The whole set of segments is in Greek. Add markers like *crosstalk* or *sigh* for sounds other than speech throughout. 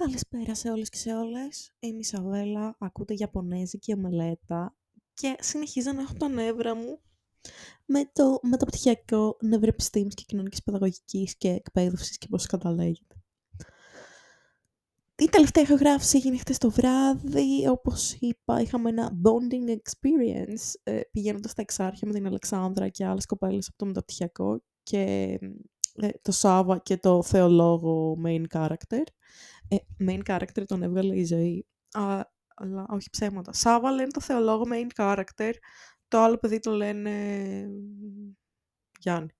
Καλησπέρα σε όλες και σε όλες. Είμαι η Σαβέλα, ακούτε Ιαπωνέζικη ομελέτα και συνεχίζω να έχω τα νεύρα μου με το μεταπτυχιακό νευροεπιστήμης και κοινωνικής παιδαγωγικής και εκπαίδευσης και πώς καταλέγεται. Η τελευταία ηχογράφηση έγινε χτες το βράδυ, όπως είπα είχαμε ένα bonding experience ε, πηγαίνοντας στα εξάρχεια με την Αλεξάνδρα και άλλες κοπέλες από το μεταπτυχιακό και ε, το Σάβα και το θεολόγο main character. Ε, main character τον έβγαλε η ζωή. Α, αλλά όχι ψέματα. Σάβα λένε το θεολόγο main character. Το άλλο παιδί το λένε... Γιάννη.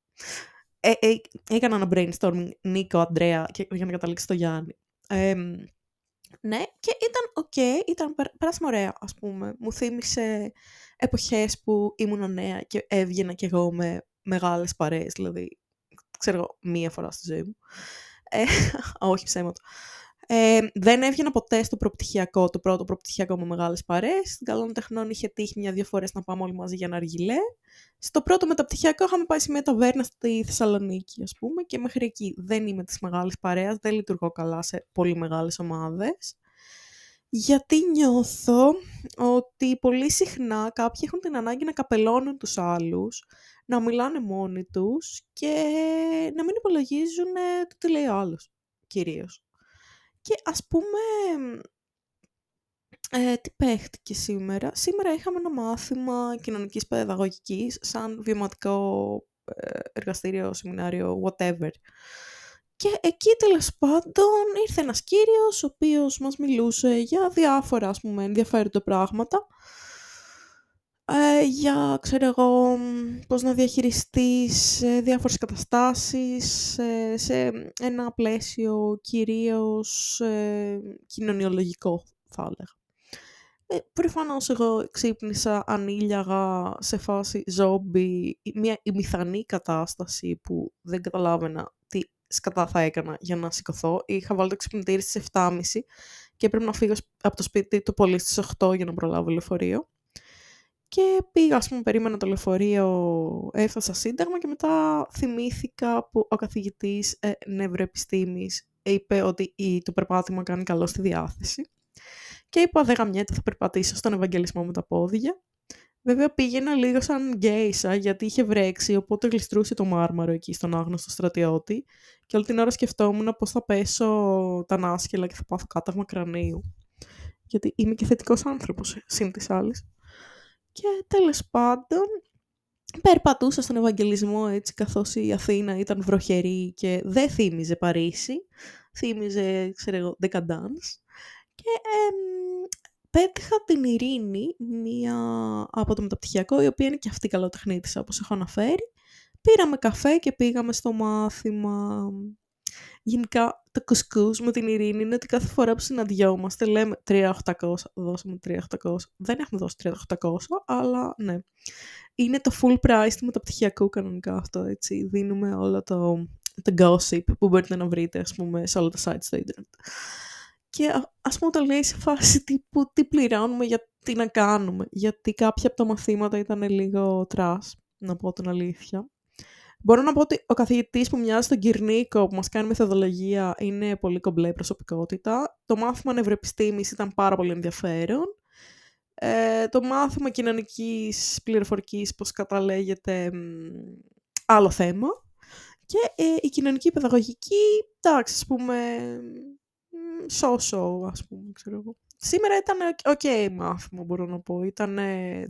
Ε, ε, έκανα ένα brainstorming Νίκο, Αντρέα για να καταλήξει το Γιάννη. Ε, ναι, και ήταν OK, okay, ήταν, περάσαμε ωραία, ας πούμε. Μου θύμισε εποχές που ήμουν νέα και έβγαινα κι εγώ με μεγάλες παρέες, δηλαδή, ξέρω μία φορά στη ζωή μου. Ε, *laughs* όχι ψέματα. Ε, δεν έβγαινα ποτέ στο προπτυχιακό, το πρώτο προπτυχιακό με μεγάλες παρέ. Στην καλών τεχνών είχε τύχει μια-δύο φορές να πάμε όλοι μαζί για ένα αργιλέ. Στο πρώτο μεταπτυχιακό είχαμε πάει σε μια ταβέρνα στη Θεσσαλονίκη, ας πούμε, και μέχρι εκεί δεν είμαι της μεγάλης παρέας, δεν λειτουργώ καλά σε πολύ μεγάλες ομάδες. Γιατί νιώθω ότι πολύ συχνά κάποιοι έχουν την ανάγκη να καπελώνουν τους άλλους, να μιλάνε μόνοι τους και να μην υπολογίζουν το τι λέει ο άλλος, κυρίως. Και ας πούμε, ε, τι παίχτηκε σήμερα. Σήμερα είχαμε ένα μάθημα κοινωνικής παιδαγωγικής σαν βιωματικό ε, εργαστήριο, σεμινάριο, whatever. Και εκεί τέλος πάντων ήρθε ένας κύριος ο οποίος μας μιλούσε για διάφορα ας πούμε ενδιαφέροντα πράγματα ε, για, ξέρω εγώ, πώς να διαχειριστείς ε, διάφορες καταστάσεις ε, σε ένα πλαίσιο κυρίως ε, κοινωνιολογικό, θα έλεγα. Ε, προφανώς εγώ ξύπνησα, ανήλιαγα σε φάση ζόμπι, μια ημιθανή κατάσταση που δεν καταλάβαινα τι σκατά θα έκανα για να σηκωθώ. Είχα βάλει το ξυπνητήρι στις 7.30 και έπρεπε να φύγω από το σπίτι το πολύ στις 8 για να προλάβω λεωφορείο. Και πήγα, ας πούμε, περίμενα το λεωφορείο, έφτασα σύνταγμα και μετά θυμήθηκα που ο καθηγητής ε, νευροεπιστήμης είπε ότι το περπάτημα κάνει καλό στη διάθεση. Και είπα, δεν γαμιέται, θα περπατήσω στον Ευαγγελισμό με τα πόδια. Βέβαια πήγαινα λίγο σαν γκέισα γιατί είχε βρέξει, οπότε γλιστρούσε το μάρμαρο εκεί στον άγνωστο στρατιώτη και όλη την ώρα σκεφτόμουν πώς θα πέσω τα νάσκελα και θα πάθω κάταγμα κρανίου. Γιατί είμαι και θετικός άνθρωπος, σύν της άλλης. Και τέλος πάντων, περπατούσα στον Ευαγγελισμό έτσι καθώς η Αθήνα ήταν βροχερή και δεν θύμιζε Παρίσι, θύμιζε, ξέρω εγώ, Decadence. Και πέτυχα την Ειρήνη, μία από το μεταπτυχιακό, η οποία είναι και αυτή καλοτεχνίτησα, όπως έχω αναφέρει. Πήραμε καφέ και πήγαμε στο μάθημα. Γενικά το κουσκούς με την Ειρήνη είναι ότι κάθε φορά που συναντιόμαστε λέμε 3.800, δώσαμε 3.800. Δεν έχουμε δώσει 3.800, αλλά ναι. Είναι το full price του μεταπτυχιακού κανονικά αυτό, έτσι. Δίνουμε όλο το, το gossip που μπορείτε να βρείτε, ας πούμε, σε όλα τα sites στο internet. Και ας πούμε το λέει σε φάση τύπου τι πληρώνουμε για τι να κάνουμε. Γιατί κάποια από τα μαθήματα ήταν λίγο trash, να πω την αλήθεια. Μπορώ να πω ότι ο καθηγητής που μοιάζει στον Κυρνίκο που μας κάνει μεθοδολογία είναι πολύ κομπλέ προσωπικότητα. Το μάθημα νευροεπιστήμης ήταν πάρα πολύ ενδιαφέρον. Ε, το μάθημα κοινωνικής πληροφορικής, πώς καταλέγεται, άλλο θέμα. Και ε, η κοινωνική παιδαγωγική, εντάξει, ας πούμε, σώσο, ας πούμε, ξέρω εγώ. Σήμερα ήταν ok μάθημα, μπορώ να πω. Ήταν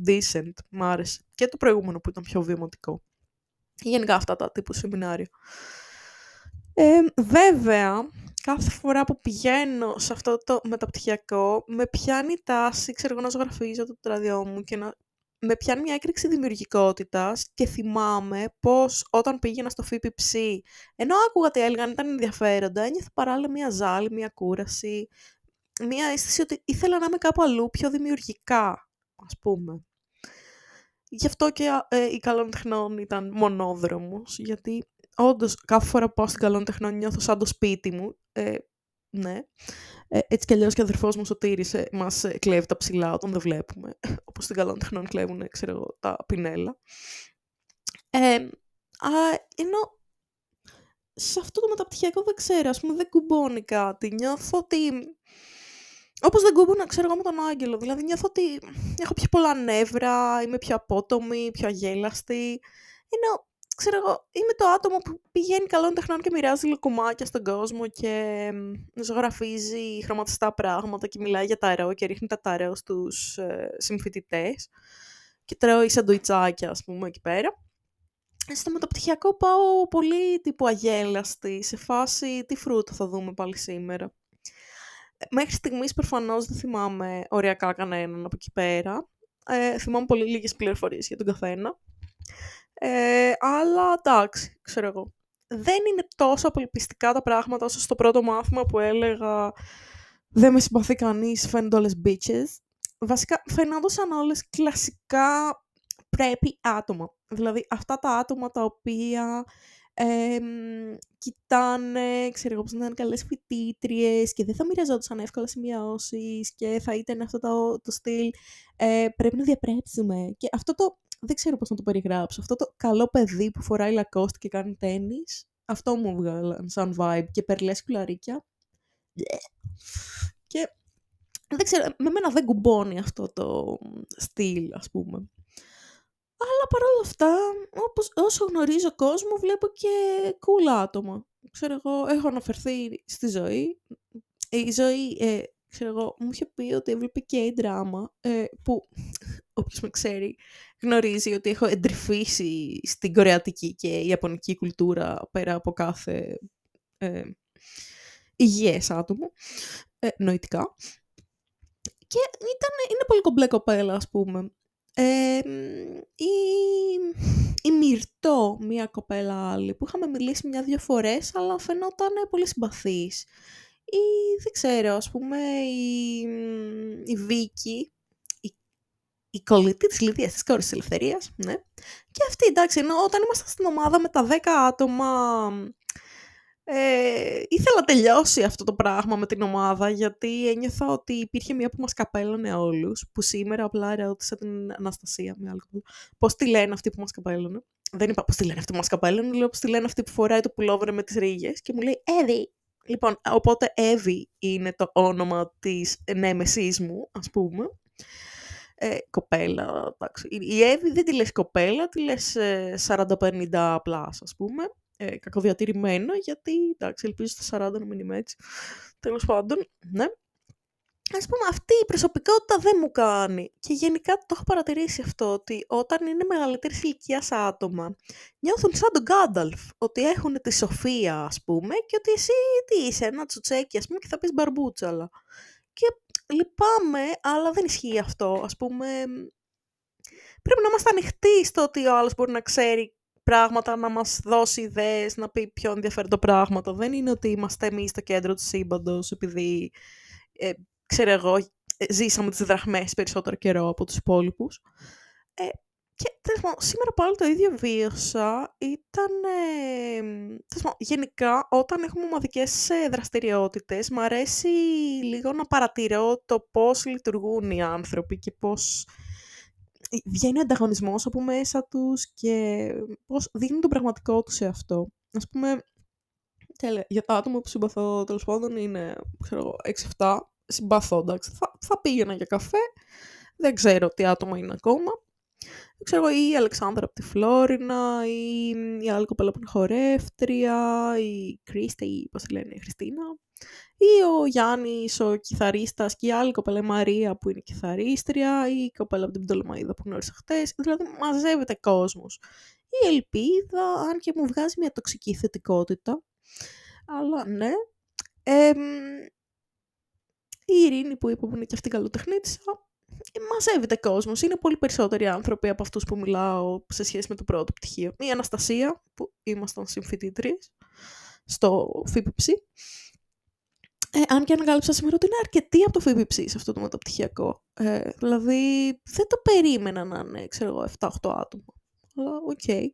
decent, μ' άρεσε. Και το προηγούμενο που ήταν πιο βιωματικό γενικά αυτά τα τύπου σεμινάρια. Ε, βέβαια, κάθε φορά που πηγαίνω σε αυτό το μεταπτυχιακό, με πιάνει η τάση, ξέρω εγώ, να ζωγραφίζω το τετραδιό μου και να... Με πιάνει μια έκρηξη δημιουργικότητας και θυμάμαι πως όταν πήγαινα στο ΦΠΨ, ενώ άκουγα τι έλεγαν, ήταν ενδιαφέροντα, ένιωθα παράλληλα μια ζάλη, μια κούραση, μια αίσθηση ότι ήθελα να είμαι κάπου αλλού πιο δημιουργικά, ας πούμε. Γι' αυτό και ε, η καλών τεχνών ήταν μονόδρομος, γιατί όντως κάθε φορά που πάω στην καλών τεχνών νιώθω σαν το σπίτι μου. Ε, ναι. Ε, έτσι κι αλλιώς και ο αδερφός μου Σωτήρης ε, μας ε, κλέβει τα ψηλά όταν δεν βλέπουμε. *laughs* Όπως στην καλών τεχνών κλέβουν, ξέρω εγώ, τα πινέλα. Ε, α, ενώ σε αυτό το μεταπτυχιακό δεν ξέρω, ας πούμε δεν κουμπώνει κάτι. Νιώθω ότι όπως δεν κούμπωνα, ξέρω εγώ με τον Άγγελο. Δηλαδή νιώθω ότι έχω πιο πολλά νεύρα, είμαι πιο απότομη, πιο αγέλαστη. Ενώ, ξέρω εγώ, είμαι το άτομο που πηγαίνει καλών τεχνών και μοιράζει κομμάτια στον κόσμο και ζωγραφίζει χρωματιστά πράγματα και μιλάει για ταρό και ρίχνει τα ταρό στους ε, συμφοιτητές και τρώει σαντουιτσάκια, ας πούμε, εκεί πέρα. Στο μεταπτυχιακό πάω πολύ τύπου αγέλαστη, σε φάση τι φρούτο θα δούμε πάλι σήμερα μέχρι στιγμής προφανώς δεν θυμάμαι οριακά κανέναν από εκεί πέρα. Ε, θυμάμαι πολύ λίγες πληροφορίες για τον καθένα. Ε, αλλά εντάξει, ξέρω εγώ. Δεν είναι τόσο απελπιστικά τα πράγματα όσο στο πρώτο μάθημα που έλεγα δεν με συμπαθεί κανείς, φαίνονται όλες bitches. Βασικά φαινόντουσαν όλες κλασικά πρέπει άτομα. Δηλαδή αυτά τα άτομα τα οποία ε, κοιτάνε, ξέρω εγώ, πώς να είναι καλές φοιτήτριες και δεν θα μοιραζόντουσαν εύκολα σημειώσεις και θα ήταν αυτό το, το στυλ ε, πρέπει να διαπρέψουμε. Και αυτό το, δεν ξέρω πώς να το περιγράψω, αυτό το καλό παιδί που φοράει λακώστη και κάνει τέννις, αυτό μου βγάλαν σαν vibe και περλές κουλαρίκια. Και δεν ξέρω, με μένα δεν κουμπώνει αυτό το στυλ, ας πούμε. Αλλά παρόλα αυτά, όπως, όσο γνωρίζω κόσμο, βλέπω και cool άτομα. Ξέρω εγώ, έχω αναφερθεί στη ζωή. Η ζωή, ε, ξέρω εγώ, μου είχε πει ότι έβλεπε και η δράμα, ε, που όποιος με ξέρει γνωρίζει ότι έχω εντρυφήσει στην κορεατική και ιαπωνική κουλτούρα πέρα από κάθε ε, υγιές άτομο, ε, νοητικά. Και ήταν, είναι πολύ κομπλέ κοπέλα, ας πούμε η, η Μυρτώ, μία κοπέλα άλλη, που είχαμε μιλήσει μια-δυο φορές, αλλά φαινόταν πολύ συμπαθής. Ή δεν ξέρω, ας πούμε, η, η Βίκη, η, η κολλητή της Λιδίας, της κόρης της Ελευθερίας, ναι. Και αυτή, εντάξει, ενώ όταν ήμασταν στην ομάδα με τα 10 άτομα ε, ήθελα να τελειώσει αυτό το πράγμα με την ομάδα γιατί ένιωθα ότι υπήρχε μία που μας καπέλωνε όλους που σήμερα απλά ρώτησα την Αναστασία με αλκοόλ πώς τη λένε αυτή που μας καπέλωνε. Δεν είπα πώς τη λένε αυτή που μας καπέλωνε λέω πώς τη λένε αυτή που φοράει το πουλόβερ με τις ρίγες και μου λέει Εύη λοιπόν οπότε Εύη είναι το όνομα της νέμεσής μου ας πούμε. Ε, κοπέλα, εντάξει. Η Εύη δεν τη λες κοπέλα, τη λες 40-50 πλάς, ας πούμε ε, κακοδιατηρημένο, γιατί εντάξει, ελπίζω στα 40 να μην είμαι έτσι. Τέλος πάντων, ναι. Α πούμε, αυτή η προσωπικότητα δεν μου κάνει. Και γενικά το έχω παρατηρήσει αυτό, ότι όταν είναι μεγαλύτερη ηλικία άτομα, νιώθουν σαν τον Γκάνταλφ, ότι έχουν τη σοφία, ας πούμε, και ότι εσύ τι είσαι, ένα τσουτσέκι, ας πούμε, και θα πεις μπαρμπούτσαλα. Και λυπάμαι, αλλά δεν ισχύει αυτό. Α πούμε, πρέπει να είμαστε ανοιχτοί στο ότι ο άλλος μπορεί να ξέρει πράγματα, να μας δώσει ιδέες, να πει πιο ενδιαφέροντα πράγματα. Δεν είναι ότι είμαστε εμείς στο κέντρο του σύμπαντος επειδή, ε, ξέρω εγώ, ε, ζήσαμε τις δραχμές περισσότερο καιρό από τους υπόλοιπους. Ε, και τέλος σήμερα πάλι το ίδιο βίωσα. Ήταν, ε, γενικά, όταν έχουμε ομαδικές ε, δραστηριότητες, μου αρέσει λίγο να παρατηρώ το πώς λειτουργούν οι άνθρωποι και πώς βγαίνει ο ανταγωνισμός από μέσα τους και πώς δείχνουν τον πραγματικό τους σε αυτό. Ας πούμε, τέλε, για τα άτομα που συμπαθώ τέλος πάντων είναι, ξέρω 6-7, συμπαθώ, εντάξει, θα, θα πήγαινα για καφέ, δεν ξέρω τι άτομα είναι ακόμα. Δεν ξέρω η Αλεξάνδρα από τη Φλόρινα, ή η άλλη κοπέλα που είναι χορεύτρια, η Κρίστα, ή πώς τη λένε, η Χριστίνα ή ο Γιάννης, ο κιθαρίστας και η άλλη κοπέλα η Μαρία που είναι κιθαρίστρια ή η κοπέλα από την Πτολεμαίδα που γνώρισα χτες, δηλαδή μαζεύεται κόσμος. Η ελπίδα, αν και μου βγάζει μια τοξική θετικότητα, αλλά ναι. η Ειρήνη που είπα που είναι και αυτή καλλιτεχνίτησα, μαζεύεται κόσμος. Είναι πολύ περισσότεροι άνθρωποι από αυτούς που μιλάω σε σχέση με το πρώτο πτυχίο. Η Αναστασία, που ήμασταν συμφοιτήτριες στο ΦΠΨ, ε, αν και ανακάλυψα σήμερα ότι είναι αρκετή από το ΦΠΨ σε αυτό το μεταπτυχιακό. Ε, δηλαδή, δεν το περίμενα να είναι, ξέρω εγώ, 7-8 άτομα. Αλλά, OK. Okay.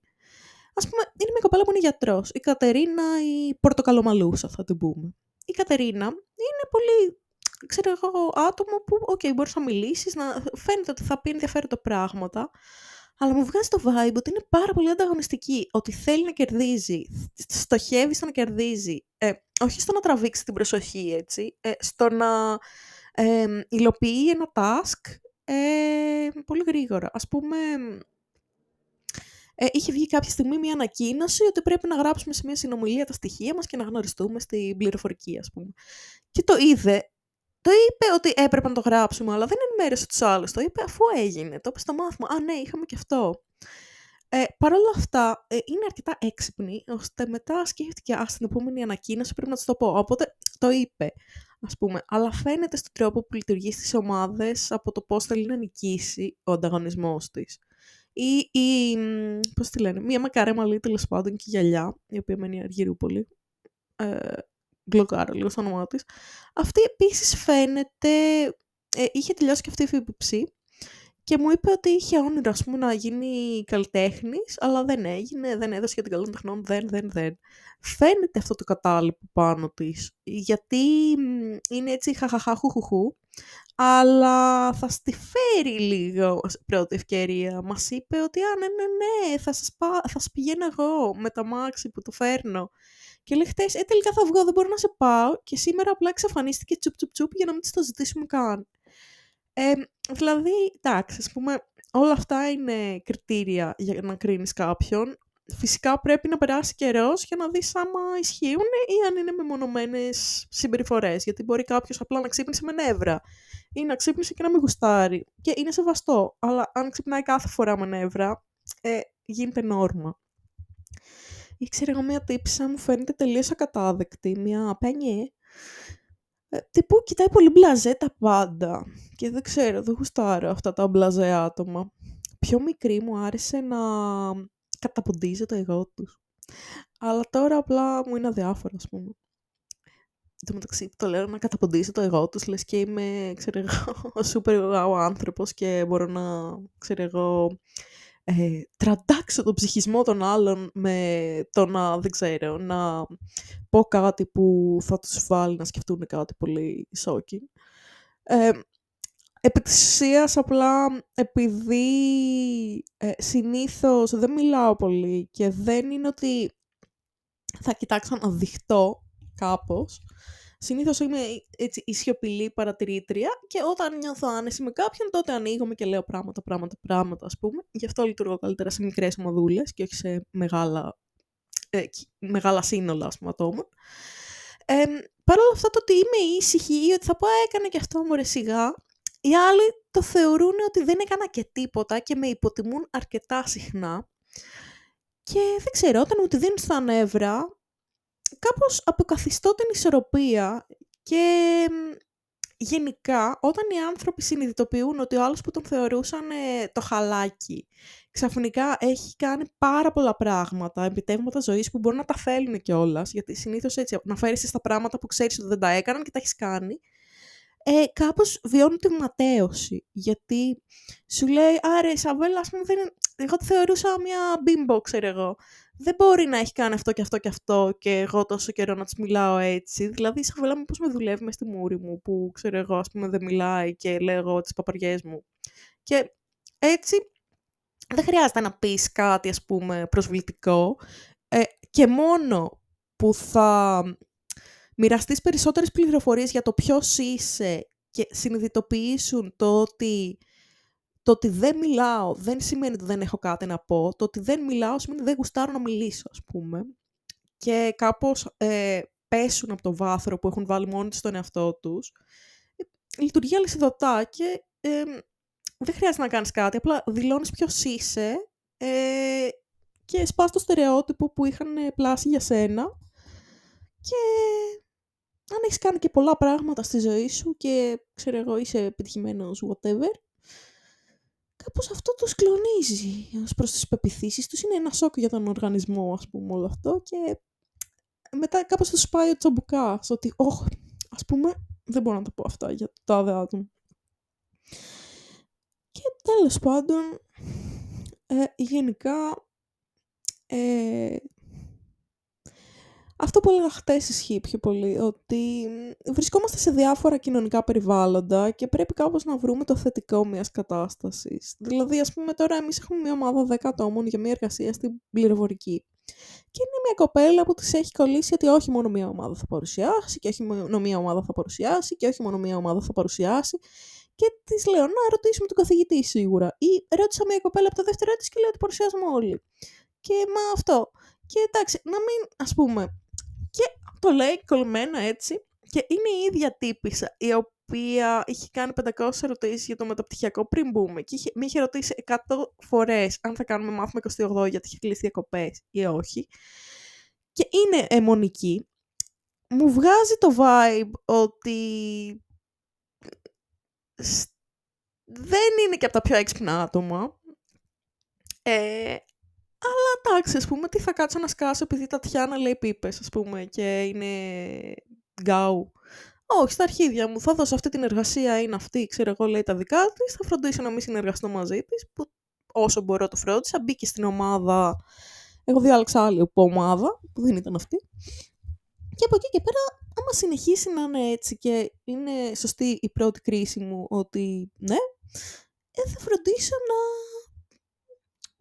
Ας πούμε, είναι μια κοπέλα που είναι γιατρός. Η Κατερίνα η πορτοκαλομαλούσα, θα την πούμε. Η Κατερίνα είναι πολύ, ξέρω εγώ, άτομο που, OK, okay, μπορείς να μιλήσεις, να φαίνεται ότι θα πει ενδιαφέροντα πράγματα, αλλά μου βγάζει το vibe ότι είναι πάρα πολύ ανταγωνιστική. Ότι θέλει να κερδίζει, στοχεύει στο να κερδίζει. Ε, όχι στο να τραβήξει την προσοχή, έτσι. Ε, στο να ε, υλοποιεί ένα task ε, πολύ γρήγορα. Ας πούμε, ε, είχε βγει κάποια στιγμή μια ανακοίνωση ότι πρέπει να γράψουμε σε μια συνομιλία τα στοιχεία μας και να γνωριστούμε στην πληροφορική, ας πούμε. Και το είδε το είπε ότι έπρεπε να το γράψουμε, αλλά δεν ενημέρωσε τους άλλους. Το είπε αφού έγινε. Το είπε στο μάθημα. Α, ναι, είχαμε και αυτό. Ε, Παρ' όλα αυτά, ε, είναι αρκετά έξυπνη, ώστε μετά σκέφτηκε, ας, στην επόμενη ανακοίνωση πρέπει να της το πω. Οπότε το είπε, ας πούμε. Αλλά φαίνεται στον τρόπο που λειτουργεί στις ομάδες από το πώς θέλει να νικήσει ο ανταγωνισμός της. Ή, ή πώς τη λένε, μία μακαρέ μαλλί τέλος πάντων και γυαλιά, η οποία μένει αργυρούπολη. Ε, γκλοκάρω λίγο στο όνομά της. Αυτή επίσης φαίνεται, ε, είχε τελειώσει και αυτή η φίβηψη και μου είπε ότι είχε όνειρο ας πούμε, να γίνει καλλιτέχνης, αλλά δεν έγινε, δεν έδωσε για την καλών τεχνών, δεν, δεν, δεν. Φαίνεται αυτό το κατάλοιπο πάνω της, γιατί είναι έτσι χαχαχαχουχουχου, αλλά θα στη φέρει λίγο πρώτη ευκαιρία. Μας είπε ότι «Α, ναι, ναι, ναι, θα σας, πά, θα σας πηγαίνω εγώ με τα μάξι που το φέρνω». Και λέει χτες, ε, τελικά θα βγω, δεν μπορώ να σε πάω. Και σήμερα απλά εξαφανίστηκε τσουπ τσουπ τσουπ για να μην της το ζητήσουμε καν. Ε, δηλαδή, εντάξει, ας πούμε, όλα αυτά είναι κριτήρια για να κρίνεις κάποιον. Φυσικά πρέπει να περάσει καιρός για να δεις άμα ισχύουν ή αν είναι μεμονωμένες συμπεριφορές. Γιατί μπορεί κάποιος απλά να ξύπνησε με νεύρα ή να ξύπνησε και να μην γουστάρει. Και είναι σεβαστό. Αλλά αν ξυπνάει κάθε φορά με νεύρα, ε, γίνεται νόρμα ή ξέρω εγώ μια τύψα μου φαίνεται τελείως ακατάδεκτη, μια πένιε, ε, τύπου κοιτάει πολύ μπλαζέ τα πάντα και δεν ξέρω, δεν γουστάρω αυτά τα μπλαζέ άτομα. Πιο μικρή μου άρεσε να καταποντίζει το εγώ τους. Αλλά τώρα απλά μου είναι αδιάφορο, ας πούμε. Το μεταξύ το λέω να καταποντήσει το εγώ τους, λες και είμαι, ξέρω εγώ, *laughs* super wow άνθρωπος και μπορώ να, ξέρω εγώ, ε, τραντάξω τον ψυχισμό των άλλων με το να, δεν ξέρω, να πω κάτι που θα τους βάλει να σκεφτούν κάτι πολύ shocking. Ε, επί της ουσίας, απλά επειδή ε, συνήθως δεν μιλάω πολύ και δεν είναι ότι θα κοιτάξω να δειχτώ κάπως, Συνήθως είμαι έτσι η σιωπηλή παρατηρήτρια και όταν νιώθω άνεση με κάποιον, τότε ανοίγομαι και λέω πράγματα, πράγματα, πράγματα, ας πούμε. Γι' αυτό λειτουργώ καλύτερα σε μικρές ομαδούλε και όχι σε μεγάλα, ε, μεγάλα σύνολα, ας πούμε, ατόμων. Ε, Παρ' όλα αυτά, το ότι είμαι ήσυχη ή ότι θα πω έκανε και αυτό μου σιγά, οι άλλοι το θεωρούν ότι δεν έκανα και τίποτα και με υποτιμούν αρκετά συχνά. Και δεν ξέρω, όταν μου τη δίνουν στα νεύρα, κάπως αποκαθιστώ την ισορροπία και γενικά όταν οι άνθρωποι συνειδητοποιούν ότι ο άλλος που τον θεωρούσαν ε, το χαλάκι ξαφνικά έχει κάνει πάρα πολλά πράγματα, επιτεύγματα ζωής που μπορεί να τα θέλουν κιόλας, γιατί συνήθως έτσι να φέρεις στα πράγματα που ξέρεις ότι δεν τα έκαναν και τα έχεις κάνει, ε, κάπως βιώνουν τη ματέωση. Γιατί σου λέει, άρε, η Σαβέλα, ας πούμε, δεν είναι... εγώ τη θεωρούσα μια μπίμπο, ξέρω εγώ δεν μπορεί να έχει κάνει αυτό και αυτό και αυτό και εγώ τόσο καιρό να της μιλάω έτσι. Δηλαδή, σαν μου πώς με δουλεύει μες στη μούρη μου, που ξέρω εγώ, ας πούμε, δεν μιλάει και λέω εγώ τις παπαριές μου. Και έτσι, δεν χρειάζεται να πεις κάτι, ας πούμε, προσβλητικό. Ε, και μόνο που θα μοιραστείς περισσότερες πληροφορίες για το ποιος είσαι και συνειδητοποιήσουν το ότι το ότι δεν μιλάω δεν σημαίνει ότι δεν έχω κάτι να πω. Το ότι δεν μιλάω σημαίνει ότι δεν γουστάρω να μιλήσω, ας πούμε. Και κάπως ε, πέσουν από το βάθρο που έχουν βάλει μόνοι τους στον εαυτό τους. Ε, λειτουργεί αλυσιδωτά και ε, δεν χρειάζεται να κάνεις κάτι. Απλά δηλώνεις ποιος είσαι ε, και σπάς το στερεότυπο που είχαν πλάσει για σένα. Και αν έχεις κάνει και πολλά πράγματα στη ζωή σου και ξέρω εγώ είσαι επιτυχημένος whatever, κάπως αυτό τους κλονίζει ως προς τις πεπιθήσεις τους. Είναι ένα σοκ για τον οργανισμό, ας πούμε, όλο αυτό και μετά κάπως τους πάει ο τσαμπουκάς, ότι, όχ, ας πούμε, δεν μπορώ να το πω αυτά για το τάδε άτομο. Και τέλος πάντων, ε, γενικά, ε, αυτό που έλεγα χτες ισχύει πιο πολύ, ότι βρισκόμαστε σε διάφορα κοινωνικά περιβάλλοντα και πρέπει κάπως να βρούμε το θετικό μιας κατάστασης. Δηλαδή, ας πούμε, τώρα εμείς έχουμε μια ομάδα 10 ατόμων για μια εργασία στην πληροφορική. Και είναι μια κοπέλα που της έχει κολλήσει ότι όχι μόνο μια ομάδα θα παρουσιάσει και όχι μόνο μια ομάδα θα παρουσιάσει και όχι μόνο μια ομάδα θα παρουσιάσει. Και της λέω να ρωτήσουμε τον καθηγητή σίγουρα. Ή ρώτησα μια κοπέλα από το δεύτερο έτος και λέω ότι παρουσιάζουμε όλοι. Και μα αυτό. Και εντάξει, να μην, ας πούμε, και το λέει κολλημένα έτσι. Και είναι η ίδια τύπησα, η οποία είχε κάνει 500 ερωτήσεις για το μεταπτυχιακό πριν μπούμε και είχε, με είχε ρωτήσει 100 φορές αν θα κάνουμε μάθημα 28 γιατί είχε κλείσει διακοπές ή όχι. Και είναι εμμονική. Μου βγάζει το vibe ότι δεν είναι και από τα πιο έξυπνα άτομα. Ε, αλλά εντάξει, ας πούμε, τι θα κάτσω να σκάσω επειδή η Τατιάνα λέει πίπες, ας πούμε, και είναι γκάου. Όχι, στα αρχίδια μου. Θα δώσω αυτή την εργασία, είναι αυτή, ξέρω εγώ, λέει τα δικά της. Θα φροντίσω να μην συνεργαστώ μαζί της, που όσο μπορώ το φρόντισα. Μπήκε στην ομάδα. Εγώ διάλεξα άλλη από ομάδα, που δεν ήταν αυτή. Και από εκεί και πέρα, άμα συνεχίσει να είναι έτσι και είναι σωστή η πρώτη κρίση μου ότι ναι, ε, θα φροντίσω να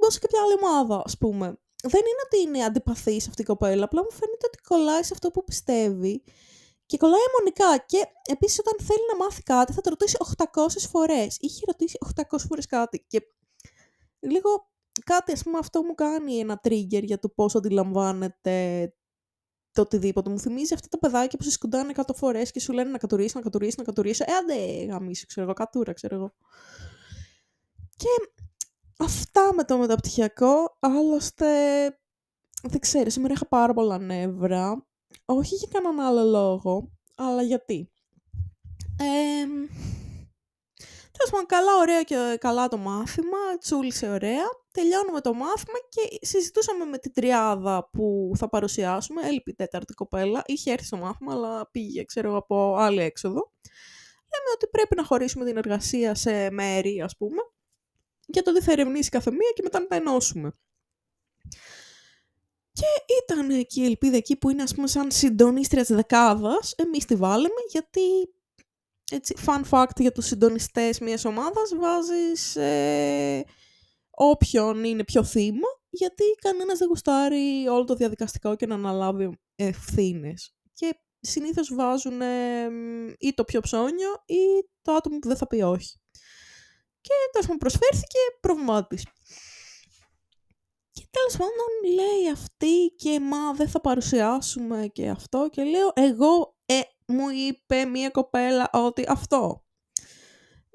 μπω σε κάποια άλλη ομάδα, ας πούμε. Δεν είναι ότι είναι αντιπαθής αυτή η κοπέλα, απλά μου φαίνεται ότι κολλάει σε αυτό που πιστεύει και κολλάει αιμονικά. Και επίσης, όταν θέλει να μάθει κάτι, θα το ρωτήσει 800 φορές. Είχε ρωτήσει 800 φορές κάτι. Και λίγο κάτι, ας πούμε, αυτό μου κάνει ένα trigger για το πώς αντιλαμβάνεται το οτιδήποτε. Μου θυμίζει αυτά τα παιδάκια που σε σκουντάνε 100 φορές και σου λένε να κατουρίσει, να κατουρίσει, να κατουρίσει. Ε, άντε γαμίσου, ξέρω εγώ, κατούρα, ξέρω εγώ. Και Αυτά με το μεταπτυχιακό, άλλωστε δεν ξέρω, σήμερα είχα πάρα πολλά νεύρα. Όχι για κανέναν άλλο λόγο, αλλά γιατί. Ε, Τέλος πάντων, καλά, ωραία και καλά το μάθημα, τσούλησε ωραία. Τελειώνουμε το μάθημα και συζητούσαμε με την τριάδα που θα παρουσιάσουμε. Έλειπε η τέταρτη κοπέλα, είχε έρθει στο μάθημα, αλλά πήγε, ξέρω, από άλλη έξοδο. Λέμε ότι πρέπει να χωρίσουμε την εργασία σε μέρη, ας πούμε για το τι θα ερευνήσει κάθε μία και μετά να τα ενώσουμε. Και ήταν εκεί η ελπίδα εκεί που είναι ας πούμε σαν συντονίστριας της δεκάδας, εμείς τη βάλαμε γιατί έτσι, fun fact για τους συντονιστές μιας ομάδας βάζεις ε, όποιον είναι πιο θύμα γιατί κανένας δεν γουστάρει όλο το διαδικαστικό και να αναλάβει ευθύνες. Και συνήθως βάζουν ή το πιο ψώνιο ή το άτομο που δεν θα πει όχι. Και τέλο πάντων προσφέρθηκε πρόβλημά τη. Και τέλος πάντων λέει αυτή και μα δεν θα παρουσιάσουμε και αυτό και λέω εγώ ε, μου είπε μία κοπέλα ότι αυτό.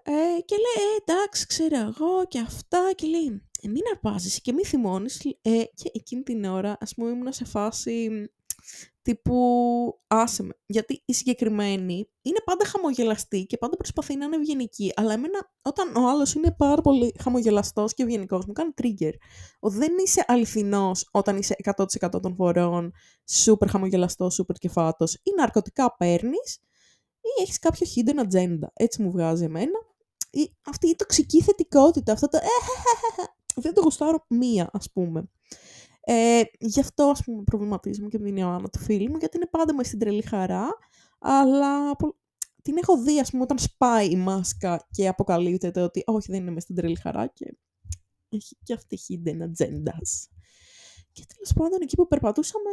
Ε, και λέει ε, εντάξει ξέρω εγώ και αυτά και λέει ε, μην αρπάζεσαι και μη θυμώνεις ε, και εκείνη την ώρα ας πούμε ήμουν σε φάση τύπου άσε με. Γιατί η συγκεκριμένη είναι πάντα χαμογελαστή και πάντα προσπαθεί να είναι ευγενική. Αλλά εμένα, όταν ο άλλος είναι πάρα πολύ χαμογελαστός και ευγενικός, μου κάνει trigger. Ο δεν είσαι αληθινός όταν είσαι 100% των φορών super χαμογελαστός, super κεφάτος. Ή ναρκωτικά παίρνεις ή έχεις κάποιο hidden agenda. Έτσι μου βγάζει εμένα. Ή αυτή η τοξική θετικότητα, αυτό το δεν το γουστάρω μία, ας πούμε. Ε, γι' αυτό ας πούμε προβληματίζουμε και με την Ιωάννα του φίλου μου, γιατί είναι πάντα με στην τρελή χαρά, αλλά την έχω δει ας πούμε όταν σπάει η μάσκα και αποκαλύπτεται ότι όχι δεν είναι μες στην τρελή χαρά και έχει και αυτή hidden agendas. Και τέλος πάντων εκεί που περπατούσαμε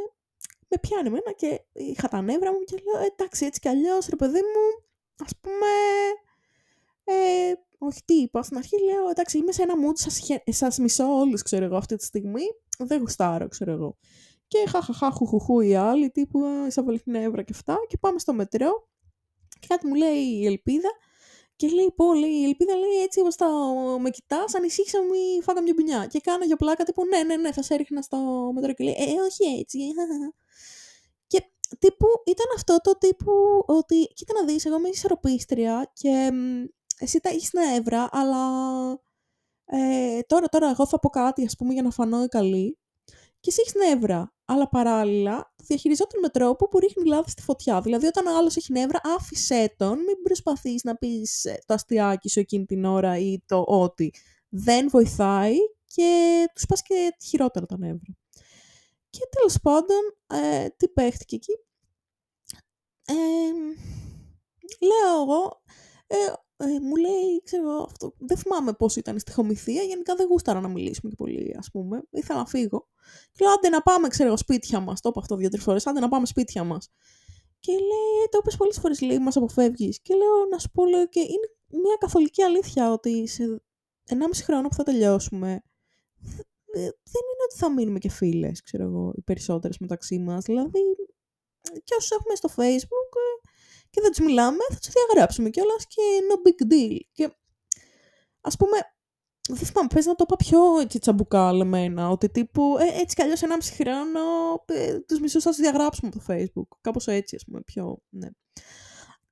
με πιάνει εμένα και είχα τα νεύρα μου και λέω εντάξει έτσι κι αλλιώς ρε παιδί μου ας πούμε ε, όχι τι είπα στην αρχή λέω εντάξει είμαι σε ένα mood σας, σας μισώ όλους ξέρω εγώ αυτή τη στιγμή δεν γουστάρω, ξέρω εγώ. Και χαχαχά, χουχουχού οι άλλοι, τύπου εισαβολική νεύρα και αυτά. Και πάμε στο μετρό. Και κάτι μου λέει η Ελπίδα. Και λέει, πω, λέει, η Ελπίδα λέει έτσι όπως τα με κοιτάς, ανησύχησα μου ή φάγα μια μπουνιά. Και κάνω για πλάκα τύπου, ναι, ναι, ναι, θα σε έριχνα στο μετρό. Και λέει, ε, όχι έτσι. *laughs* και τύπου ήταν αυτό το τύπου ότι, κοίτα να δεις, εγώ είμαι ισορροπίστρια και εσύ τα έχεις νεύρα, αλλά ε, τώρα, τώρα εγώ θα πω κάτι, ας πούμε, για να φανώ καλή και εσύ έχεις νεύρα. Αλλά παράλληλα διαχειριζόταν με τρόπο που ρίχνει λάδι στη φωτιά. Δηλαδή, όταν ο άλλος έχει νεύρα, άφησέ τον, μην προσπαθείς να πεις ε, το αστιάκι σου εκείνη την ώρα ή το ότι δεν βοηθάει και του πα και χειρότερα τα νεύρα. Και τέλος πάντων, ε, τι παίχτηκε εκεί. Ε, λέω εγώ, ε, ε, μου λέει, ξέρω αυτό, δεν θυμάμαι πώς ήταν η στοιχομηθεία, γενικά δεν γούσταρα να μιλήσουμε και πολύ, ας πούμε, ήθελα να φύγω. Και λέω, άντε να πάμε, ξέρω, σπίτια μας, το είπα αυτό δύο-τρεις φορές, άντε να πάμε σπίτια μας. Και λέει, το είπες πολλές φορές, λέει, μας αποφεύγεις. Και λέω, να σου πω, λέω, και είναι μια καθολική αλήθεια ότι σε 1,5 χρόνο που θα τελειώσουμε, δεν είναι ότι θα μείνουμε και φίλες, ξέρω εγώ, οι περισσότερες μεταξύ μας. Δηλαδή, και όσους έχουμε στο facebook ε, και δεν τους μιλάμε, θα τους διαγράψουμε κιόλας και no big deal. Και ας πούμε, δεν θυμάμαι, πες να το είπα πιο έτσι τσαμπουκά λεμένα, ότι τύπου ε, έτσι κι αλλιώς ένα μισή χρόνο ε, τους μισούς θα τους διαγράψουμε από το facebook. Κάπως έτσι, ας πούμε, πιο, ναι.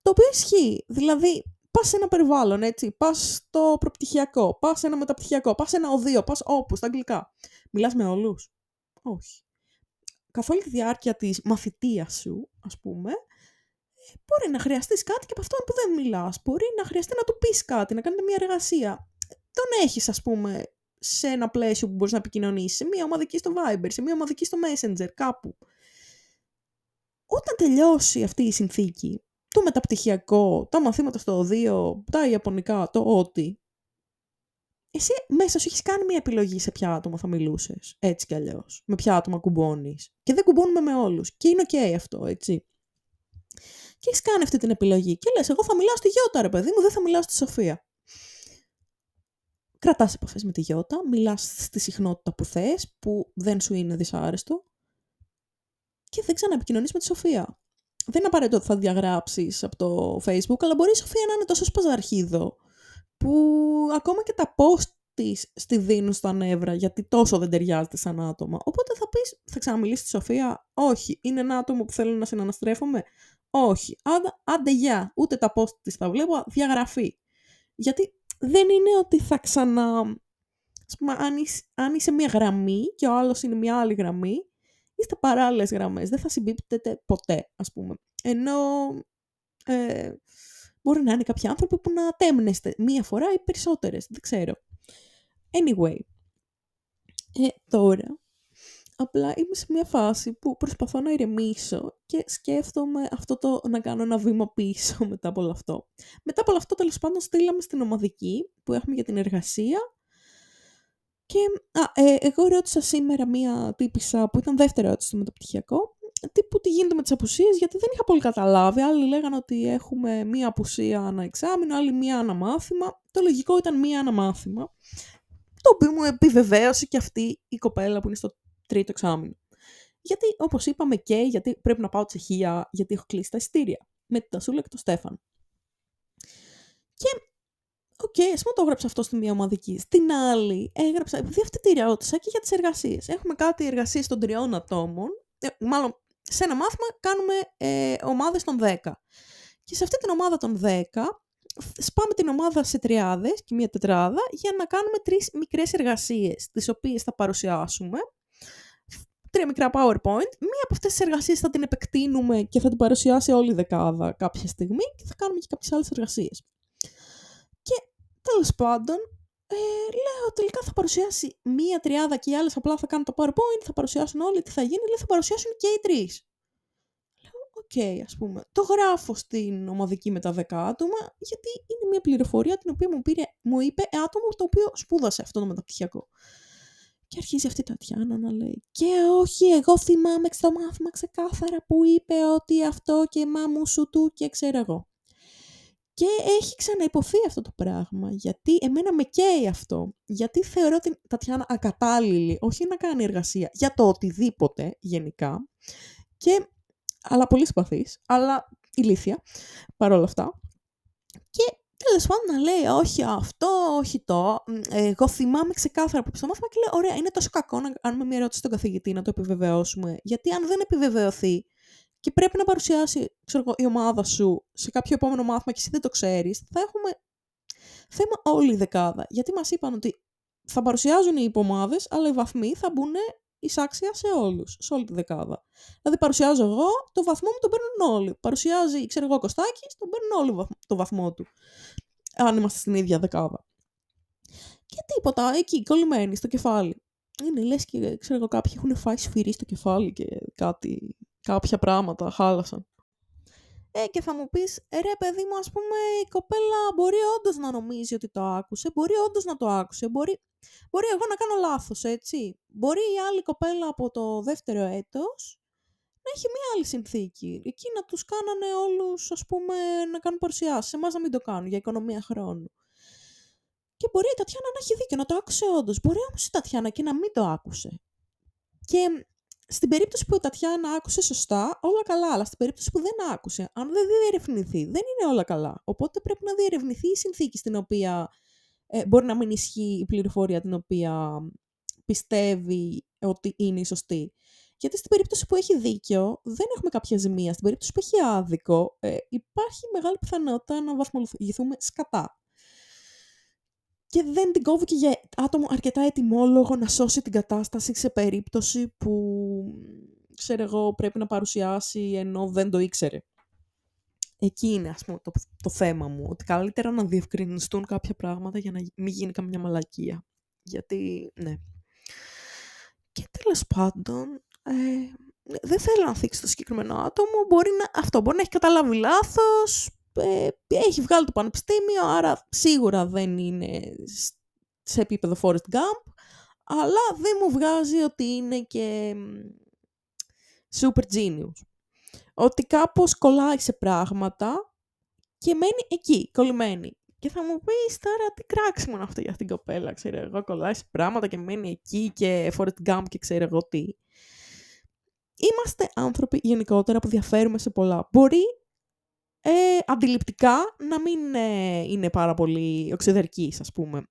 Το οποίο ισχύει. Δηλαδή, πας σε ένα περιβάλλον, έτσι. Πας στο προπτυχιακό, πας σε ένα μεταπτυχιακό, πας σε ένα οδείο, πας όπου, στα αγγλικά. Μιλάς με όλους; Όχι. Καθ' όλη τη διάρκεια της μαθητείας σου, ας πούμε, μπορεί να χρειαστείς κάτι και από αυτόν που δεν μιλάς. Μπορεί να χρειαστεί να του πεις κάτι, να κάνετε μια εργασία. Τον έχεις, ας πούμε, σε ένα πλαίσιο που μπορείς να επικοινωνήσεις, σε μια ομαδική στο Viber, σε μια ομαδική στο Messenger, κάπου. Όταν τελειώσει αυτή η συνθήκη, το μεταπτυχιακό, τα μαθήματα στο οδείο, τα ιαπωνικά, το ό,τι. Εσύ μέσα σου έχεις κάνει μια επιλογή σε ποια άτομα θα μιλούσες. Έτσι κι αλλιώς. Με ποια άτομα κουμπώνεις. Και δεν κουμπώνουμε με όλους. Και είναι OK αυτό, έτσι. Και έχει κάνει αυτή την επιλογή. Και λες, εγώ θα μιλάω στη Γιώτα, ρε παιδί μου, δεν θα μιλάω στη Σοφία. Κρατάς επαφές με τη Γιώτα, μιλάς στη συχνότητα που θες, που δεν σου είναι δυσάρεστο. Και δεν ξαναεπικοινωνείς με τη Σοφία δεν είναι απαραίτητο ότι θα διαγράψεις από το Facebook, αλλά μπορεί η Σοφία να είναι τόσο σπαζαρχίδο που ακόμα και τα post της στη δίνουν στα νεύρα γιατί τόσο δεν ταιριάζεται σαν άτομα. Οπότε θα πεις, θα ξαναμιλήσεις τη Σοφία, όχι. Είναι ένα άτομο που θέλω να συναναστρέφομαι, όχι. Άντε, άντε γεια, ούτε τα post της θα βλέπω, διαγραφή. Γιατί δεν είναι ότι θα ξανα... Ας πούμε, αν είσαι, αν είσαι μια γραμμή και ο άλλος είναι μια άλλη γραμμή, είστε παράλληλες γραμμές, δεν θα συμπίπτετε ποτέ, ας πούμε. Ενώ ε, μπορεί να είναι κάποιοι άνθρωποι που να τέμνεστε μία φορά ή περισσότερες, δεν ξέρω. Anyway, ε, τώρα, απλά είμαι σε μια φάση που προσπαθώ να ηρεμήσω και σκέφτομαι αυτό το να κάνω ένα βήμα πίσω *laughs* μετά από όλο αυτό. Μετά από όλο αυτό, τέλος πάντων, στείλαμε στην ομαδική που έχουμε για την εργασία και α, ε, εγώ ρώτησα σήμερα μία τύπησα που ήταν δεύτερη ερώτηση στο μεταπτυχιακό, τύπου τι γίνεται με τις απουσίες, γιατί δεν είχα πολύ καταλάβει. Άλλοι λέγανε ότι έχουμε μία απουσία ανά εξάμεινο, άλλοι μία αναμάθημα. Το λογικό ήταν μία αναμάθημα, το οποίο μου επιβεβαίωσε και αυτή η κοπέλα που είναι στο τρίτο εξάμεινο. Γιατί, όπως είπαμε και, γιατί πρέπει να πάω Τσεχία, γιατί έχω κλείσει τα ειστήρια. Με την Τασούλα και τον Στέφαν. Και OK, okay, ας πούμε το έγραψα αυτό στη μία ομαδική. Στην άλλη, έγραψα, επειδή αυτή τη ρώτησα και για τις εργασίες. Έχουμε κάτι εργασίες των τριών ατόμων. Ε, μάλλον, σε ένα μάθημα κάνουμε ε, ομάδες των 10. Και σε αυτή την ομάδα των 10, σπάμε την ομάδα σε τριάδες και μία τετράδα για να κάνουμε τρεις μικρές εργασίες, τις οποίες θα παρουσιάσουμε. Τρία μικρά PowerPoint. Μία από αυτές τις εργασίες θα την επεκτείνουμε και θα την παρουσιάσει όλη η δεκάδα κάποια στιγμή και θα κάνουμε και κάποιες άλλες εργασίες. Τέλος πάντων, ε, λέω τελικά θα παρουσιάσει μία τριάδα και οι άλλες απλά θα κάνουν το PowerPoint, θα παρουσιάσουν όλοι τι θα γίνει, λέει θα παρουσιάσουν και οι τρεις. Λέω, ok, okay, ας πούμε. Το γράφω στην ομαδική με τα δέκα άτομα, γιατί είναι μια πληροφορία την οποία μου, πήρε, μου είπε άτομο το οποίο σπούδασε αυτό το μεταπτυχιακό. Και αρχίζει αυτή η Τατιάνα να λέει «Και όχι, εγώ θυμάμαι στο μάθημα ξεκάθαρα που είπε ότι αυτό και μα μου σου του και ξέρω εγώ». Και έχει ξαναυποθεί αυτό το πράγμα, γιατί εμένα με καίει αυτό. Γιατί θεωρώ την Τατιάνα ακατάλληλη, όχι να κάνει εργασία, για το οτιδήποτε γενικά. Και, αλλά πολύ συμπαθής, αλλά ηλίθια, παρόλα αυτά. Και τέλος πάντων να λέει, όχι αυτό, όχι το. Εγώ θυμάμαι ξεκάθαρα που στο μάθημα και λέω, ωραία, είναι τόσο κακό να κάνουμε μια ερώτηση στον καθηγητή, να το επιβεβαιώσουμε. Γιατί αν δεν επιβεβαιωθεί, και πρέπει να παρουσιάσει ξέρω, η ομάδα σου σε κάποιο επόμενο μάθημα και εσύ δεν το ξέρεις, θα έχουμε θέμα όλη η δεκάδα. Γιατί μας είπαν ότι θα παρουσιάζουν οι υπομάδες, αλλά οι βαθμοί θα μπουν εισάξια σε όλους, σε όλη τη δεκάδα. Δηλαδή παρουσιάζω εγώ, το βαθμό μου τον παίρνουν όλοι. Παρουσιάζει, ξέρω εγώ, ο Κωστάκης, τον παίρνουν όλοι το βαθμό του. Αν είμαστε στην ίδια δεκάδα. Και τίποτα, εκεί, κολλημένοι στο κεφάλι. είναι λες και ξέρω εγώ κάποιοι έχουν φάει σφυρί στο κεφάλι και κάτι, κάποια πράγματα χάλασαν. Ε, και θα μου πεις, ε, ρε παιδί μου, ας πούμε, η κοπέλα μπορεί όντως να νομίζει ότι το άκουσε, μπορεί όντως να το άκουσε, μπορεί, μπορεί εγώ να κάνω λάθος, έτσι. Μπορεί η άλλη κοπέλα από το δεύτερο έτος να έχει μία άλλη συνθήκη. Εκεί να τους κάνανε όλους, ας πούμε, να κάνουν παρουσιάσεις. Εμάς να μην το κάνουν για οικονομία χρόνου. Και μπορεί η Τατιάνα να έχει δίκιο, να το άκουσε όντως. Μπορεί όμως η Τατιάνα και να μην το άκουσε. Και στην περίπτωση που η Τατιάνα άκουσε σωστά, όλα καλά. Αλλά στην περίπτωση που δεν άκουσε, αν δεν διερευνηθεί, δεν είναι όλα καλά. Οπότε πρέπει να διερευνηθεί η συνθήκη στην οποία ε, μπορεί να μην ισχύει η πληροφορία την οποία πιστεύει ότι είναι η σωστή. Γιατί στην περίπτωση που έχει δίκιο, δεν έχουμε κάποια ζημία. Στην περίπτωση που έχει άδικο, ε, υπάρχει μεγάλη πιθανότητα να βαθμολογηθούμε σκατά και δεν την κόβει και για άτομο αρκετά ετοιμόλογο να σώσει την κατάσταση σε περίπτωση που, ξέρω εγώ, πρέπει να παρουσιάσει ενώ δεν το ήξερε. Εκεί είναι, ας πούμε, το, το θέμα μου, ότι καλύτερα να διευκρινιστούν κάποια πράγματα για να μην γίνει καμιά μαλακία. Γιατί, ναι. Και τέλος πάντων, ε, δεν θέλω να θίξει το συγκεκριμένο άτομο, μπορεί να, αυτό μπορεί να έχει καταλάβει λάθος, ε, έχει βγάλει το πανεπιστήμιο, άρα σίγουρα δεν είναι σε επίπεδο Forest Gump, αλλά δεν μου βγάζει ότι είναι και super genius. Ότι κάπως κολλάει σε πράγματα και μένει εκεί, κολλημένη. Και θα μου πεις τώρα τι κράξιμο είναι αυτό για αυτήν την κοπέλα, ξέρω εγώ, κολλάει σε πράγματα και μένει εκεί και Forest Gump και ξέρω εγώ τι. Είμαστε άνθρωποι γενικότερα που διαφέρουμε σε πολλά. Μπορεί ε, αντιληπτικά να μην ε, είναι πάρα πολύ οξυδερκής, ας πούμε.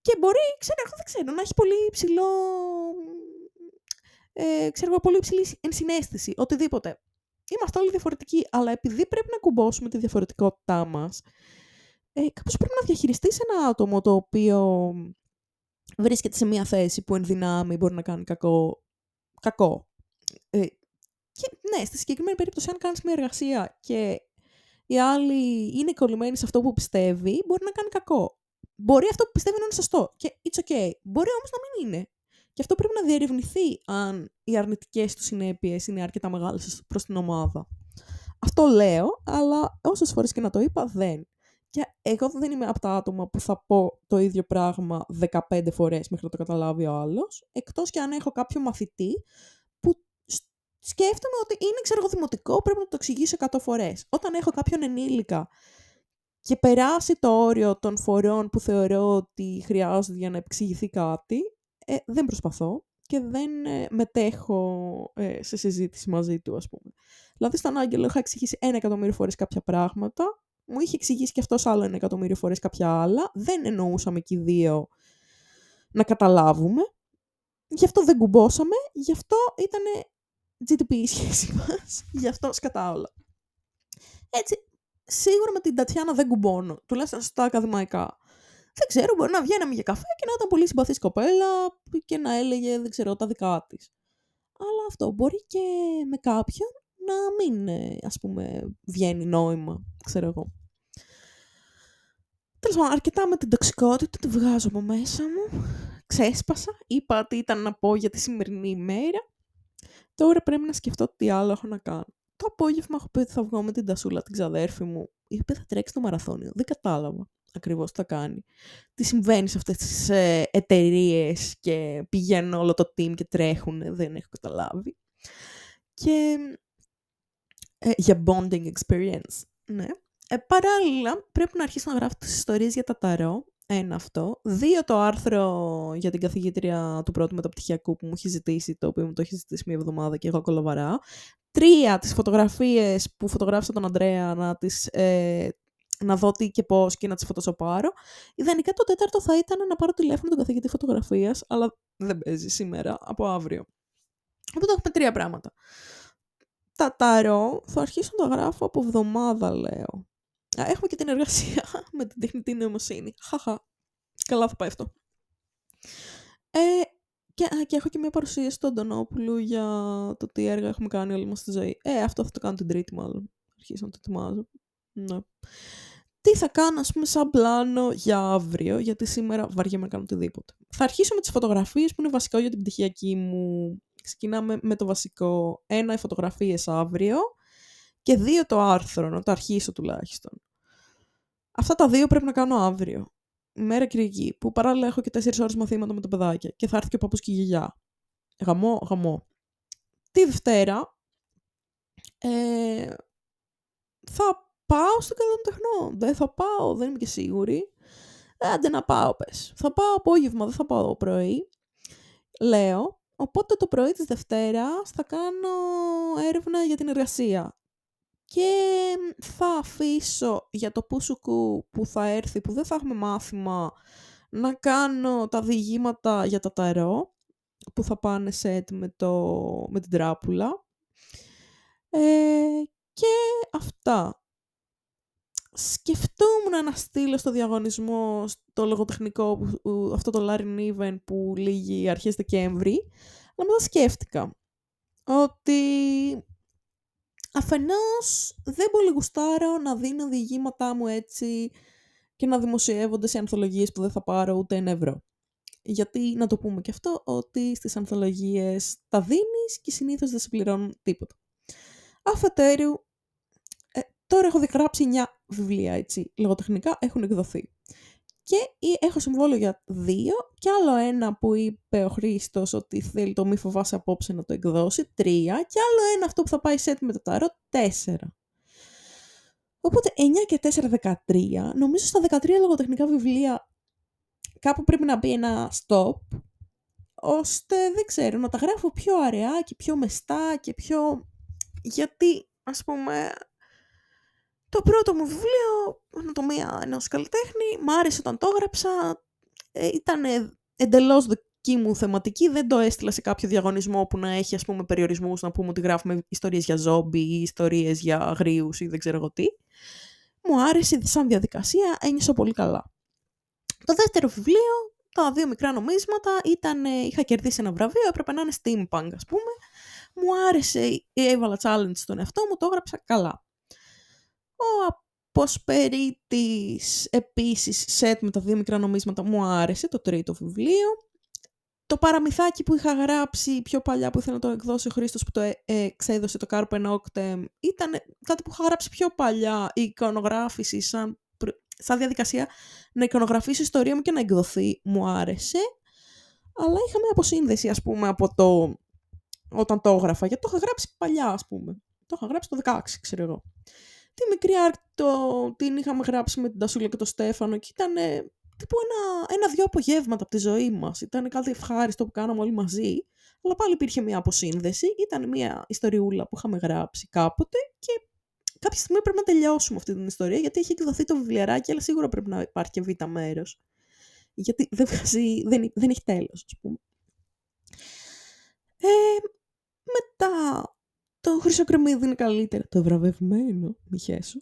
Και μπορεί, ξέρω, δεν ξέρω, να έχει πολύ υψηλό, ε, ξέρω, πολύ υψηλή ενσυναίσθηση, οτιδήποτε. Είμαστε όλοι διαφορετικοί, αλλά επειδή πρέπει να κουμπώσουμε τη διαφορετικότητά μας, ε, κάπως πρέπει να διαχειριστείς ένα άτομο το οποίο βρίσκεται σε μια θέση που εν δυνάμει μπορεί να κάνει κακό. κακό. Ε, και ναι, στη συγκεκριμένη περίπτωση, αν κάνεις μια εργασία και η άλλη είναι κολλημένη σε αυτό που πιστεύει, μπορεί να κάνει κακό. Μπορεί αυτό που πιστεύει να είναι σωστό και it's okay. Μπορεί όμως να μην είναι. Και αυτό πρέπει να διερευνηθεί αν οι αρνητικές του συνέπειες είναι αρκετά μεγάλες προς την ομάδα. Αυτό λέω, αλλά όσες φορές και να το είπα, δεν. Και εγώ δεν είμαι από τα άτομα που θα πω το ίδιο πράγμα 15 φορές μέχρι να το καταλάβει ο άλλος, εκτός και αν έχω κάποιο μαθητή σκέφτομαι ότι είναι, ξέρω εγώ, δημοτικό, πρέπει να το εξηγήσω 100 φορές. Όταν έχω κάποιον ενήλικα και περάσει το όριο των φορών που θεωρώ ότι χρειάζονται για να εξηγηθεί κάτι, ε, δεν προσπαθώ και δεν ε, μετέχω ε, σε συζήτηση μαζί του, ας πούμε. Δηλαδή, στον Άγγελο είχα εξηγήσει ένα εκατομμύριο φορές κάποια πράγματα, μου είχε εξηγήσει και αυτός άλλο ένα εκατομμύριο φορές κάποια άλλα, δεν εννοούσαμε και οι δύο να καταλάβουμε, γι' αυτό δεν κουμπώσαμε, γι' αυτό ήταν GTP η σχέση *laughs* μας, γι' αυτό σκατά όλα. Έτσι, σίγουρα με την Τατιάνα δεν κουμπώνω, τουλάχιστον στα ακαδημαϊκά. Δεν ξέρω, μπορεί να βγαίναμε για καφέ και να ήταν πολύ συμπαθής κοπέλα και να έλεγε, δεν ξέρω, τα δικά της. Αλλά αυτό μπορεί και με κάποιον να μην, ε, ας πούμε, βγαίνει νόημα, ξέρω εγώ. Τέλος πάντων, αρκετά με την τοξικότητα, τη βγάζω από μέσα μου. Ξέσπασα, είπα τι ήταν να πω για τη σημερινή ημέρα. Τώρα πρέπει να σκεφτώ τι άλλο έχω να κάνω. Το απόγευμα έχω πει ότι θα βγω με την Τασούλα, την ξαδέρφη μου, η οποία θα τρέξει το μαραθώνιο. Δεν κατάλαβα ακριβώς τι θα κάνει. Τι συμβαίνει σε αυτές τις ε, εταιρείες και πηγαίνουν όλο το team και τρέχουν. Δεν έχω καταλάβει. Και ε, για bonding experience. Ναι. Ε, παράλληλα, πρέπει να αρχίσω να γράφω τις ιστορίες για τα ταρό ένα αυτό. Δύο το άρθρο για την καθηγήτρια του πρώτου μεταπτυχιακού που μου έχει ζητήσει, το οποίο μου το έχει ζητήσει μία εβδομάδα και εγώ κολοβαρά. Τρία τις φωτογραφίες που φωτογράφησα τον Αντρέα να τις... Ε, να δω τι και πώς και να τις φωτοσοπάρω. Ιδανικά το τέταρτο θα ήταν να πάρω τηλέφωνο τον καθηγητή φωτογραφίας, αλλά δεν παίζει σήμερα, από αύριο. Οπότε έχουμε τρία πράγματα. Τα ταρό θα αρχίσω να τα γράφω από εβδομάδα, λέω. Έχουμε και την εργασία *laughs* με την τεχνητή νοημοσύνη. Χαχα. Καλά θα πάει αυτό. Ε, και, και έχω και μια παρουσίαση του Αντωνόπουλου για το τι έργα έχουμε κάνει όλοι μας στη ζωή. Ε, αυτό θα το κάνω την τρίτη μάλλον. Αρχίσω να το ετοιμάζω. Ναι. τι θα κάνω, ας πούμε, σαν πλάνο για αύριο, γιατί σήμερα βαριέμαι να κάνω οτιδήποτε. Θα αρχίσω με τις φωτογραφίες που είναι βασικό για την πτυχιακή μου. Ξεκινάμε με το βασικό. Ένα, οι φωτογραφίες αύριο και δύο, το άρθρο, να το αρχίσω τουλάχιστον. Αυτά τα δύο πρέπει να κάνω αύριο. Μέρα Κυριακή, που παράλληλα έχω και τέσσερις ώρες μαθήματα με το παιδάκια και θα έρθει και ο παππούς και η γιαγιά. Γαμό, γαμό. Τη Δευτέρα ε, θα πάω στο καλό τεχνό. Δεν θα πάω, δεν είμαι και σίγουρη. Ε, άντε να πάω, πες. Θα πάω απόγευμα, δεν θα πάω πρωί. Λέω, οπότε το πρωί της Δευτέρας θα κάνω έρευνα για την εργασία. Και θα αφήσω για το πουσουκού που θα έρθει, που δεν θα έχουμε μάθημα, να κάνω τα διηγήματα για τα ταρό, που θα πάνε σετ με, το, με την τράπουλα. Ε, και αυτά σκεφτόμουν να στείλω στο διαγωνισμό το λογοτεχνικό, αυτό το Larry Niven που λύγει αρχές Δεκέμβρη, αλλά μετά σκέφτηκα ότι αφενός δεν πολύ γουστάρω να δίνω διηγήματά μου έτσι και να δημοσιεύονται σε ανθολογίες που δεν θα πάρω ούτε ένα ευρώ. Γιατί, να το πούμε και αυτό, ότι στις ανθολογίες τα δίνεις και συνήθως δεν σε πληρώνουν τίποτα. Αφετέρου, Τώρα έχω γράψει 9 βιβλία, έτσι, λογοτεχνικά έχουν εκδοθεί. Και έχω συμβόλαιο για δύο και άλλο ένα που είπε ο Χρήστος ότι θέλει το μη φοβάσαι απόψε να το εκδώσει, τρία και άλλο ένα αυτό που θα πάει σετ με το ταρό, τέσσερα. Οπότε 9 και 4, 13. Νομίζω στα 13 λογοτεχνικά βιβλία κάπου πρέπει να μπει ένα stop, ώστε δεν ξέρω, να τα γράφω πιο αραιά και πιο μεστά και πιο... Γιατί, ας πούμε, το πρώτο μου βιβλίο, Ανατομία ενός καλλιτέχνη, μ' άρεσε όταν το έγραψα, ε, ήταν εντελώς δική μου θεματική, δεν το έστειλα σε κάποιο διαγωνισμό που να έχει ας πούμε περιορισμούς, να πούμε ότι γράφουμε ιστορίες για ζόμπι ή ιστορίες για αγρίους ή δεν ξέρω εγώ τι. Μου άρεσε σαν διαδικασία, ένιωσα πολύ καλά. Το δεύτερο βιβλίο, τα δύο μικρά νομίσματα, ήταν, είχα κερδίσει ένα βραβείο, έπρεπε να είναι steampunk ας πούμε. Μου άρεσε, έβαλα challenge στον εαυτό μου, το έγραψα καλά. Ο Αποσπερίτης επίσης σετ με τα δύο μικρά νομίσματα μου άρεσε, το τρίτο βιβλίο. Το παραμυθάκι που είχα γράψει πιο παλιά που ήθελα να το εκδώσει ο Χρήστος που το ε, εξέδωσε το Carpe Noctem ήταν κάτι που είχα γράψει πιο παλιά η εικονογράφηση σαν, σαν διαδικασία να εικονογραφήσω ιστορία μου και να εκδοθεί μου άρεσε. Αλλά είχα μια αποσύνδεση ας πούμε από το όταν το έγραφα γιατί το είχα γράψει παλιά ας πούμε. Το είχα γράψει το 16 ξέρω εγώ Τη μικρή άρκτο την είχαμε γράψει με την Τασούλα και τον Στέφανο και ήταν τύπου ένα, ένα-δυο απογεύματα από τη ζωή μας. Ήταν κάτι ευχάριστο που κάναμε όλοι μαζί, αλλά πάλι υπήρχε μια αποσύνδεση. Ήταν μια ιστοριούλα που είχαμε γράψει κάποτε και κάποια στιγμή πρέπει να τελειώσουμε αυτή την ιστορία γιατί έχει εκδοθεί το βιβλιαράκι, αλλά σίγουρα πρέπει να υπάρχει και β' μέρος. Γιατί δεν, βγάζει, δεν, δεν έχει τέλος, ας πούμε. Ε, μετά το χρυσοκρεμίδι είναι καλύτερα. Το βραβευμένο, μη χέσω.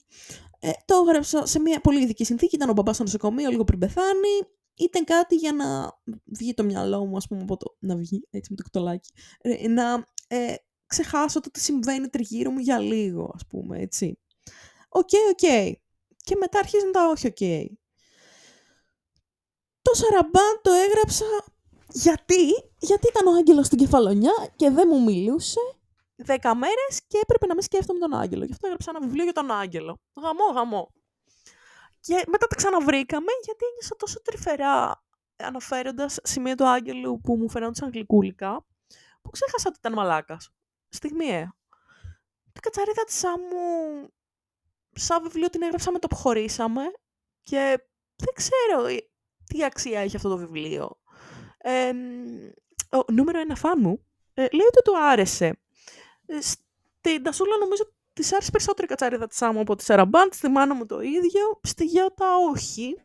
Ε, το έγραψα σε μια πολύ ειδική συνθήκη. Ήταν ο μπαμπάς στο νοσοκομείο λίγο πριν πεθάνει. Ήταν κάτι για να βγει το μυαλό μου, ας πούμε, από το... να βγει έτσι με το κουταλάκι. Ε, να ε, ξεχάσω το τι συμβαίνει τριγύρω μου για λίγο, ας πούμε, έτσι. Ok, okay, ok. Okay. Και μετά αρχίζουν τα όχι ok. Okay. Το Σαραμπάν το έγραψα γιατί, γιατί ήταν ο άγγελος στην κεφαλονιά και δεν μου μιλούσε δέκα μέρες και έπρεπε να μην σκέφτομαι τον Άγγελο. Γι' αυτό έγραψα ένα βιβλίο για τον Άγγελο. Γαμό, γαμό. Και μετά τα ξαναβρήκαμε γιατί ένιωσα τόσο τρυφερά αναφέροντας σημεία του Άγγελου που μου φαινόντουσαν γλυκούλικα, που ξέχασα ότι ήταν μαλάκας. Στιγμιαία. Την κατσαρίδα της μου, σαν βιβλίο την έγραψα με το που χωρίσαμε και δεν ξέρω τι αξία έχει αυτό το βιβλίο. Ε, ο νούμερο ένα φαν μου ε, λέει ότι του άρεσε. Ε, στην Τασούλα νομίζω της άρεσε περισσότερο η κατσαρίδα της άμμου από τη Σαραμπάντ, στη μάνα μου το ίδιο, στη Γιώτα όχι.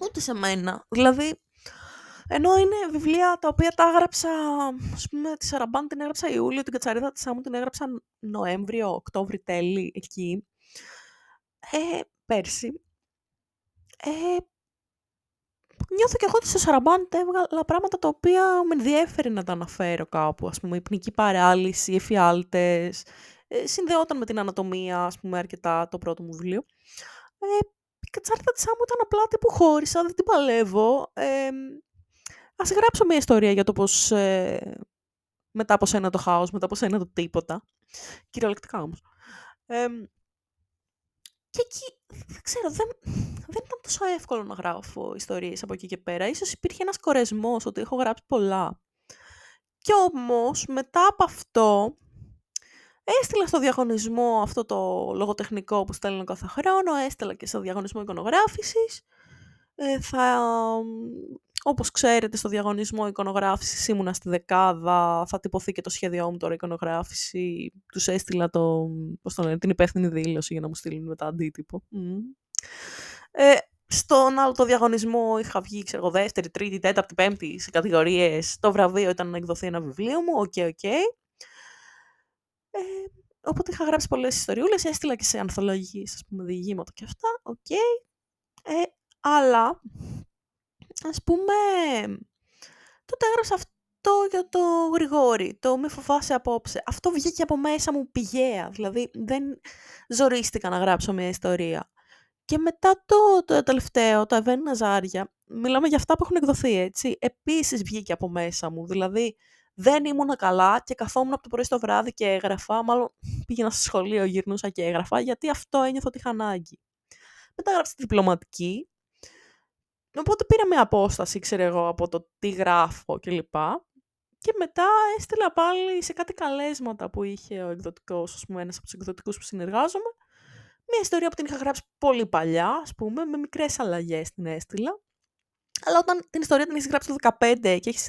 Ούτε σε μένα. Δηλαδή, ενώ είναι βιβλία τα οποία τα έγραψα, ας πούμε, τη Σαραμπάν την έγραψα Ιούλιο, την Κατσαρίδα της Άμμου την έγραψα Νοέμβριο, Οκτώβρη τέλη, εκεί. Ε, πέρσι. Ε, νιώθω και εγώ ότι στο Σαραμπάντ έβγαλα πράγματα τα οποία με ενδιαφέρει να τα αναφέρω κάπου. Ας πούμε, υπνική παράλυση, εφιάλτες, ε, συνδεόταν με την ανατομία, ας πούμε, αρκετά το πρώτο μου βιβλίο. Ε, η κατσάρτα της άμμου ήταν απλά τύπου χώρισα, δεν την παλεύω. Ε, ας γράψω μια ιστορία για το πώς ε, μετά από σένα το χάος, μετά από σένα το τίποτα. Κυριολεκτικά όμως. Ε, και εκεί, δεν ξέρω, δεν, δεν ήταν τόσο εύκολο να γράφω ιστορίες από εκεί και πέρα. Ίσως υπήρχε ένας κορεσμός ότι έχω γράψει πολλά. Και όμως, μετά από αυτό, έστειλα στο διαγωνισμό αυτό το λογοτεχνικό που στέλνω κάθε χρόνο, έστειλα και στο διαγωνισμό εικονογράφησης. Ε, θα, όπως ξέρετε, στο διαγωνισμό εικονογράφησης ήμουνα στη δεκάδα, θα τυπωθεί και το σχέδιό μου τώρα εικονογράφηση. Τους έστειλα το, πώς το λένε, την υπεύθυνη δήλωση για να μου στείλουν μετά αντίτυπο. Ε, στον άλλο το διαγωνισμό είχα βγει, ξέρω εγώ, δεύτερη, τρίτη, τέταρτη, πέμπτη σε κατηγορίες. Το βραβείο ήταν να εκδοθεί ένα βιβλίο μου, ok, ok. Ε, οπότε είχα γράψει πολλές ιστοριούλες, έστειλα και σε ανθολογίες, ας πούμε, διηγήματα και αυτά, οκ. Ε, αλλά, ας πούμε, τότε έγραψα αυτό για το Γρηγόρη, το «Μη φοβάσαι απόψε». Αυτό βγήκε από μέσα μου πηγαία, δηλαδή δεν ζορίστηκα να γράψω μια ιστορία. Και μετά το, το τελευταίο, το Αβέν Ναζάρια, μιλάμε για αυτά που έχουν εκδοθεί, έτσι, επίσης βγήκε από μέσα μου, δηλαδή δεν ήμουν καλά και καθόμουν από το πρωί στο βράδυ και έγραφα, μάλλον πήγαινα στο σχολείο, γυρνούσα και έγραφα, γιατί αυτό ένιωθω ότι είχα ανάγκη. Μετά έγραψα τη διπλωματική, οπότε πήρα μια απόσταση, ξέρω εγώ, από το τι γράφω κλπ. Και μετά έστειλα πάλι σε κάτι καλέσματα που είχε ο εκδοτικός, ας πούμε, ένας από τους εκδοτικούς που συνεργάζομαι, μια ιστορία που την είχα γράψει πολύ παλιά, ας πούμε, με μικρές αλλαγές την έστειλα. Αλλά όταν την ιστορία την έχεις γράψει το 2015 και έχεις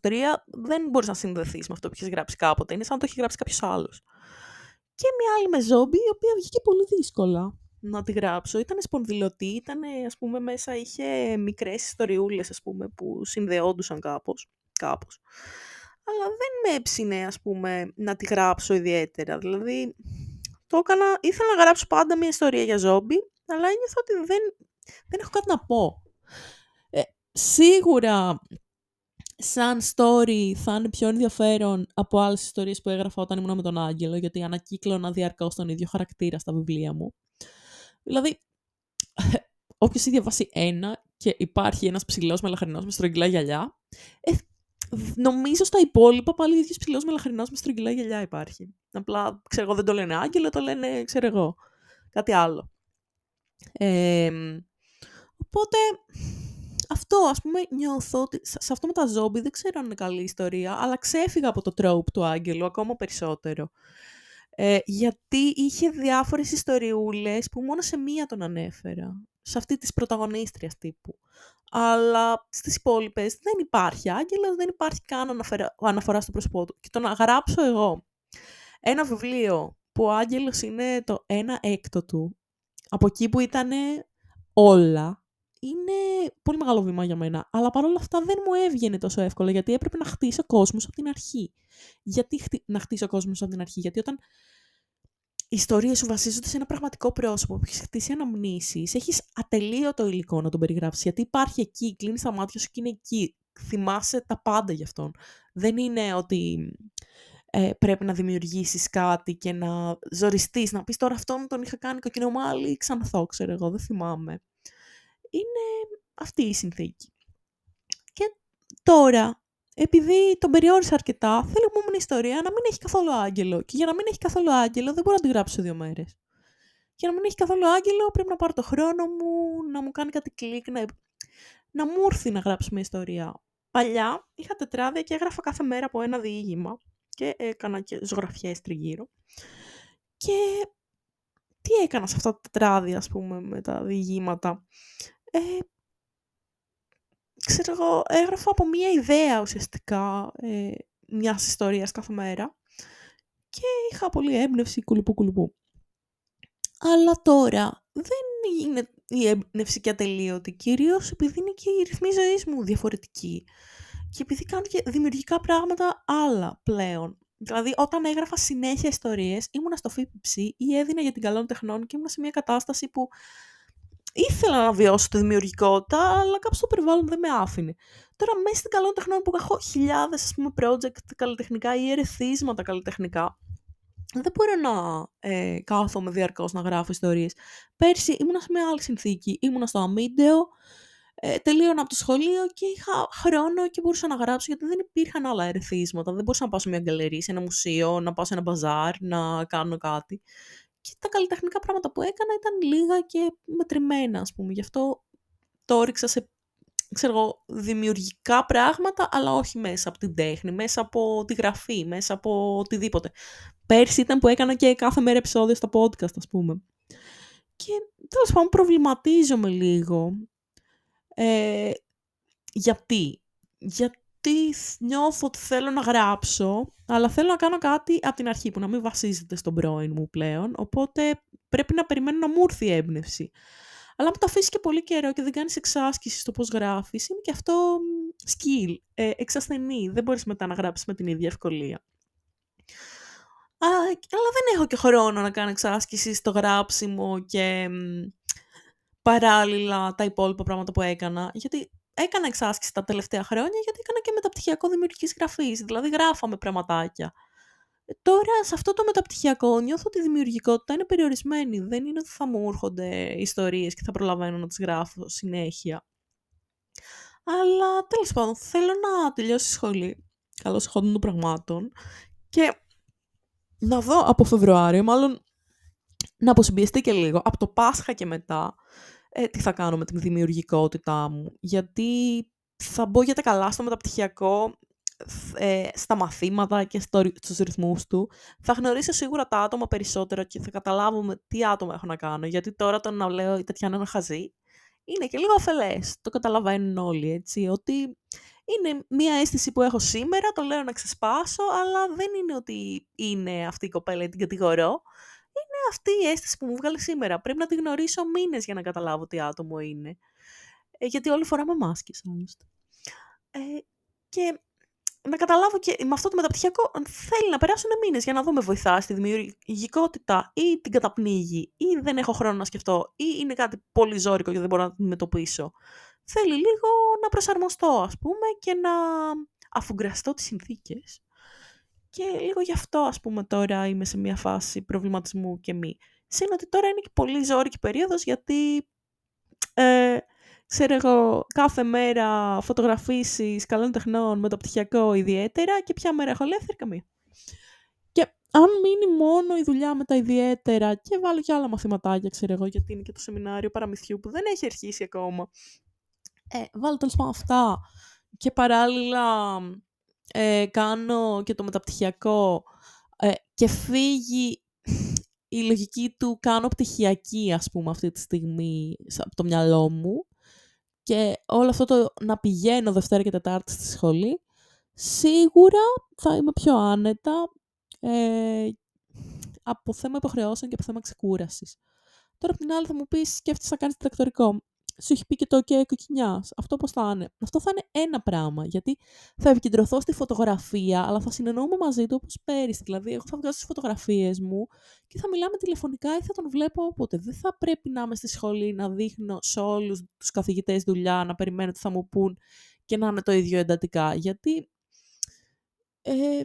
2023, δεν μπορείς να συνδεθείς με αυτό που έχεις γράψει κάποτε. Είναι σαν να το έχει γράψει κάποιος άλλος. Και μια άλλη με ζόμπι, η οποία βγήκε πολύ δύσκολα να τη γράψω. Ήταν σπονδυλωτή, ήταν, ας πούμε, μέσα είχε μικρές ιστοριούλες, ας πούμε, που συνδεόντουσαν κάπως. κάπως. Αλλά δεν με έψινε, ας πούμε, να τη γράψω ιδιαίτερα. Δηλαδή, το έκανα, ήθελα να γράψω πάντα μια ιστορία για ζόμπι, αλλά ένιωθα ότι δεν, δεν έχω κάτι να πω σίγουρα σαν story θα είναι πιο ενδιαφέρον από άλλες ιστορίες που έγραφα όταν ήμουν με τον Άγγελο, γιατί ανακύκλωνα διαρκώς τον ίδιο χαρακτήρα στα βιβλία μου. Δηλαδή, *laughs* όποιος έχει διαβάσει ένα και υπάρχει ένας ψηλός μελαχρινός με στρογγυλά γυαλιά, ε, νομίζω στα υπόλοιπα πάλι ο ίδιος ψηλός μελαχρινός με στρογγυλά γυαλιά υπάρχει. Απλά, ξέρω εγώ, δεν το λένε Άγγελο, το λένε, ξέρω εγώ, κάτι άλλο. Ε, οπότε, αυτό, ας πούμε, νιώθω ότι σε αυτό με τα ζόμπι δεν ξέρω αν είναι καλή ιστορία, αλλά ξέφυγα από το τρόπ του Άγγελου ακόμα περισσότερο. Ε, γιατί είχε διάφορες ιστοριούλες που μόνο σε μία τον ανέφερα. Σε αυτή της πρωταγωνίστριας τύπου. Αλλά στις υπόλοιπες δεν υπάρχει άγγελος, δεν υπάρχει καν αναφερα, αναφορά στο πρόσωπό του. Και το να γράψω εγώ ένα βιβλίο που ο άγγελος είναι το ένα έκτο του, από εκεί που ήταν όλα, είναι πολύ μεγάλο βήμα για μένα. Αλλά παρόλα αυτά δεν μου έβγαινε τόσο εύκολα γιατί έπρεπε να χτίσω κόσμος από την αρχή. Γιατί να χτίσω κόσμος από την αρχή, Γιατί όταν οι ιστορίες σου βασίζονται σε ένα πραγματικό πρόσωπο που έχεις χτίσει αναμνήσεις, έχεις ατελείωτο υλικό να τον περιγράψεις. Γιατί υπάρχει εκεί, κλείνεις τα μάτια σου και είναι εκεί. Θυμάσαι τα πάντα γι' αυτόν. Δεν είναι ότι ε, πρέπει να δημιουργήσεις κάτι και να ζοριστείς, να πεις τώρα αυτόν τον είχα κάνει κοκκινομάλι ή ξανθό, ξέρω εγώ, δεν θυμάμαι είναι αυτή η συνθήκη. Και τώρα, επειδή τον περιόρισα αρκετά, θέλω μου μια ιστορία να μην έχει καθόλου άγγελο. Και για να μην έχει καθόλου άγγελο, δεν μπορώ να την γράψω σε δύο μέρες. Για να μην έχει καθόλου άγγελο, πρέπει να πάρω το χρόνο μου, να μου κάνει κάτι κλικ, να, να μου έρθει να γράψω μια ιστορία. Παλιά είχα τετράδια και έγραφα κάθε μέρα από ένα διήγημα και έκανα και ζωγραφιές τριγύρω. Και τι έκανα σε αυτά τα τετράδια, ας πούμε, με τα διηγήματα; Ε, ξέρω εγώ, έγραφα από μία ιδέα ουσιαστικά ε, μιας ιστορίας κάθε μέρα και είχα πολύ έμπνευση κουλουπού κουλουπού. Αλλά τώρα δεν είναι η έμπνευση και ατελείωτη, κυρίως επειδή είναι και η ρυθμή ζωής μου διαφορετική και επειδή κάνω και δημιουργικά πράγματα άλλα πλέον. Δηλαδή, όταν έγραφα συνέχεια ιστορίες, ήμουνα στο ΦΥΠΙΨΗ ή έδινα για την καλών τεχνών και ήμουν σε μια κατάσταση που ήθελα να βιώσω τη δημιουργικότητα, αλλά κάπως το περιβάλλον δεν με άφηνε. Τώρα, μέσα στην καλών τεχνών που έχω χιλιάδες ας πούμε, project καλλιτεχνικά ή ερεθίσματα καλλιτεχνικά, δεν μπορώ να ε, κάθομαι διαρκώς να γράφω ιστορίες. Πέρσι ήμουνα σε μια άλλη συνθήκη. Ήμουνα στο αμύντεο, ε, τελείωνα από το σχολείο και είχα χρόνο και μπορούσα να γράψω γιατί δεν υπήρχαν άλλα ερεθίσματα. Δεν μπορούσα να πάω σε μια γκαλερί, σε ένα μουσείο, να πάω σε ένα μπαζάρ, να κάνω κάτι. Και τα καλλιτεχνικά πράγματα που έκανα ήταν λίγα και μετρημένα, ας πούμε. Γι' αυτό το όριξα σε ξέρω, δημιουργικά πράγματα, αλλά όχι μέσα από την τέχνη, μέσα από τη γραφή, μέσα από οτιδήποτε. Πέρσι ήταν που έκανα και κάθε μέρα επεισόδιο στα podcast, ας πούμε. Και τέλος πάντων προβληματίζομαι λίγο. Ε, γιατί; Γιατί νιώθω ότι θέλω να γράψω, αλλά θέλω να κάνω κάτι από την αρχή που να μην βασίζεται στον πρώην μου πλέον, οπότε πρέπει να περιμένω να μου έρθει η έμπνευση. Αλλά αν το αφήσει και πολύ καιρό και δεν κάνεις εξάσκηση στο πώς γράφεις, είναι και αυτό skill, ε, εξασθενή. Δεν μπορείς μετά να γράψεις με την ίδια ευκολία. Α, αλλά δεν έχω και χρόνο να κάνω εξάσκηση στο γράψιμο και παράλληλα τα υπόλοιπα πράγματα που έκανα. Γιατί έκανα εξάσκηση τα τελευταία χρόνια, γιατί έκανα και μεταπτυχιακό δημιουργικής γραφής. Δηλαδή, γράφαμε πραγματάκια. Τώρα, σε αυτό το μεταπτυχιακό, νιώθω ότι η δημιουργικότητα είναι περιορισμένη. Δεν είναι ότι θα μου έρχονται ιστορίες και θα προλαβαίνω να τις γράφω συνέχεια. Αλλά, τέλος πάντων, θέλω να τελειώσει η σχολή, καλώς εχόντων των πραγμάτων, και να δω από Φεβρουάριο, μάλλον να αποσυμπιεστεί και λίγο, από το Πάσχα και μετά, ε, τι θα κάνω με την δημιουργικότητά μου. Γιατί θα μπω για τα καλά στο μεταπτυχιακό ε, στα μαθήματα και στο, στους ρυθμούς του, θα γνωρίσω σίγουρα τα άτομα περισσότερο και θα καταλάβουμε τι άτομα έχω να κάνω. Γιατί τώρα το να λέω η Τετιάνα είναι χαζή, είναι και λίγο αφελές. Το καταλαβαίνουν όλοι, έτσι, ότι είναι μία αίσθηση που έχω σήμερα, το λέω να ξεσπάσω, αλλά δεν είναι ότι είναι αυτή η κοπέλα ή την κατηγορώ. Είναι αυτή η αίσθηση που μου βγάλει σήμερα. Πρέπει να τη γνωρίσω μήνες για να καταλάβω τι άτομο είναι. Ε, γιατί όλοι φοράμε μάσκες, άλλωστε. Ε, και να καταλάβω και με αυτό το μεταπτυχιακό θέλει να περάσουν μήνες για να δω με βοηθάς στη δημιουργικότητα ή την καταπνίγει ή δεν έχω χρόνο να σκεφτώ ή είναι κάτι πολύ ζώρικο και δεν μπορώ να το αντιμετωπίσω. Θέλει λίγο να προσαρμοστώ ας πούμε και να αφουγκραστώ τις συνθήκες. Και λίγο γι' αυτό ας πούμε τώρα είμαι σε μια φάση προβληματισμού και μη. Συν ότι τώρα είναι και πολύ ζώρικη περίοδος γιατί ε, ξέρω εγώ, κάθε μέρα φωτογραφίσεις καλών τεχνών με το πτυχιακό ιδιαίτερα και ποια μέρα έχω ελεύθερη καμία. Και αν μείνει μόνο η δουλειά με τα ιδιαίτερα και βάλω και άλλα μαθηματάκια, ξέρω εγώ, γιατί είναι και το σεμινάριο παραμυθιού που δεν έχει αρχίσει ακόμα. Ε, βάλω τέλος πάντων αυτά και παράλληλα ε, κάνω και το μεταπτυχιακό ε, και φύγει η λογική του κάνω πτυχιακή, ας πούμε, αυτή τη στιγμή από το μυαλό μου και όλο αυτό το να πηγαίνω Δευτέρα και Τετάρτη στη σχολή, σίγουρα θα είμαι πιο άνετα ε, από θέμα υποχρεώσεων και από θέμα ξεκούρασης. Τώρα από την άλλη θα μου πεις σκέφτεσαι να κάνεις διδακτορικό σου έχει πει και το OK κοκκινιά. Αυτό πώς θα είναι. Αυτό θα είναι ένα πράγμα. Γιατί θα επικεντρωθώ στη φωτογραφία, αλλά θα συνεννοούμε μαζί του όπως πέρυσι. Δηλαδή, εγώ θα βγάζω τις φωτογραφίες μου και θα μιλάμε τηλεφωνικά ή θα τον βλέπω όποτε. Δεν θα πρέπει να είμαι στη σχολή να δείχνω σε όλους τους καθηγητές δουλειά, να περιμένω τι θα μου πούν και να είναι το ίδιο εντατικά. Γιατί ε,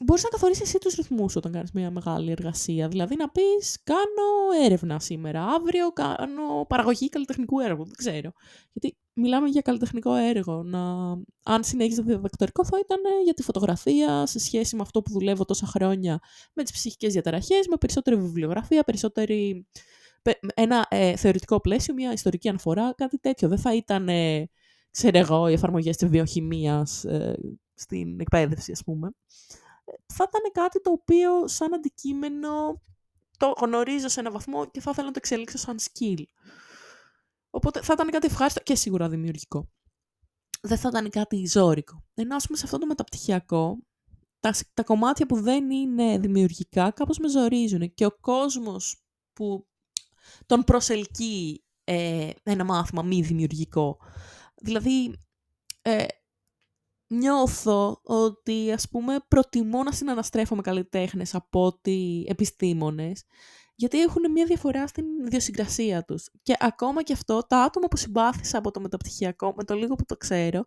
Μπορείς να καθορίσει εσύ τους ρυθμούς όταν κάνεις μια μεγάλη εργασία. Δηλαδή να πεις: Κάνω έρευνα σήμερα, αύριο κάνω παραγωγή καλλιτεχνικού έργου. Δεν ξέρω. Γιατί μιλάμε για καλλιτεχνικό έργο. Να... Αν συνέχιζες διδακτορικό, θα ήταν για τη φωτογραφία σε σχέση με αυτό που δουλεύω τόσα χρόνια με τις ψυχικές διαταραχές, με περισσότερη βιβλιογραφία, περισσότερη. Ένα ε, θεωρητικό πλαίσιο, μια ιστορική αναφορά, κάτι τέτοιο. Δεν θα ήταν, ε, ξέρω εγώ, οι εφαρμογές της βιοχημίας ε, στην εκπαίδευση, ας πούμε θα ήταν κάτι το οποίο σαν αντικείμενο το γνωρίζω σε ένα βαθμό και θα ήθελα να το εξελίξω σαν skill. Οπότε θα ήταν κάτι ευχάριστο και σίγουρα δημιουργικό. Δεν θα ήταν κάτι ζώρικο. Ενώ ας πούμε σε αυτό το μεταπτυχιακό, τα, τα κομμάτια που δεν είναι δημιουργικά κάπως με ζορίζουν και ο κόσμος που τον προσελκύει ε, ένα μάθημα μη δημιουργικό. Δηλαδή, ε, νιώθω ότι ας πούμε προτιμώ να συναναστρέφω με καλλιτέχνες από ότι επιστήμονες γιατί έχουν μια διαφορά στην ιδιοσυγκρασία τους. Και ακόμα και αυτό, τα άτομα που συμπάθησα από το μεταπτυχιακό, με το λίγο που το ξέρω,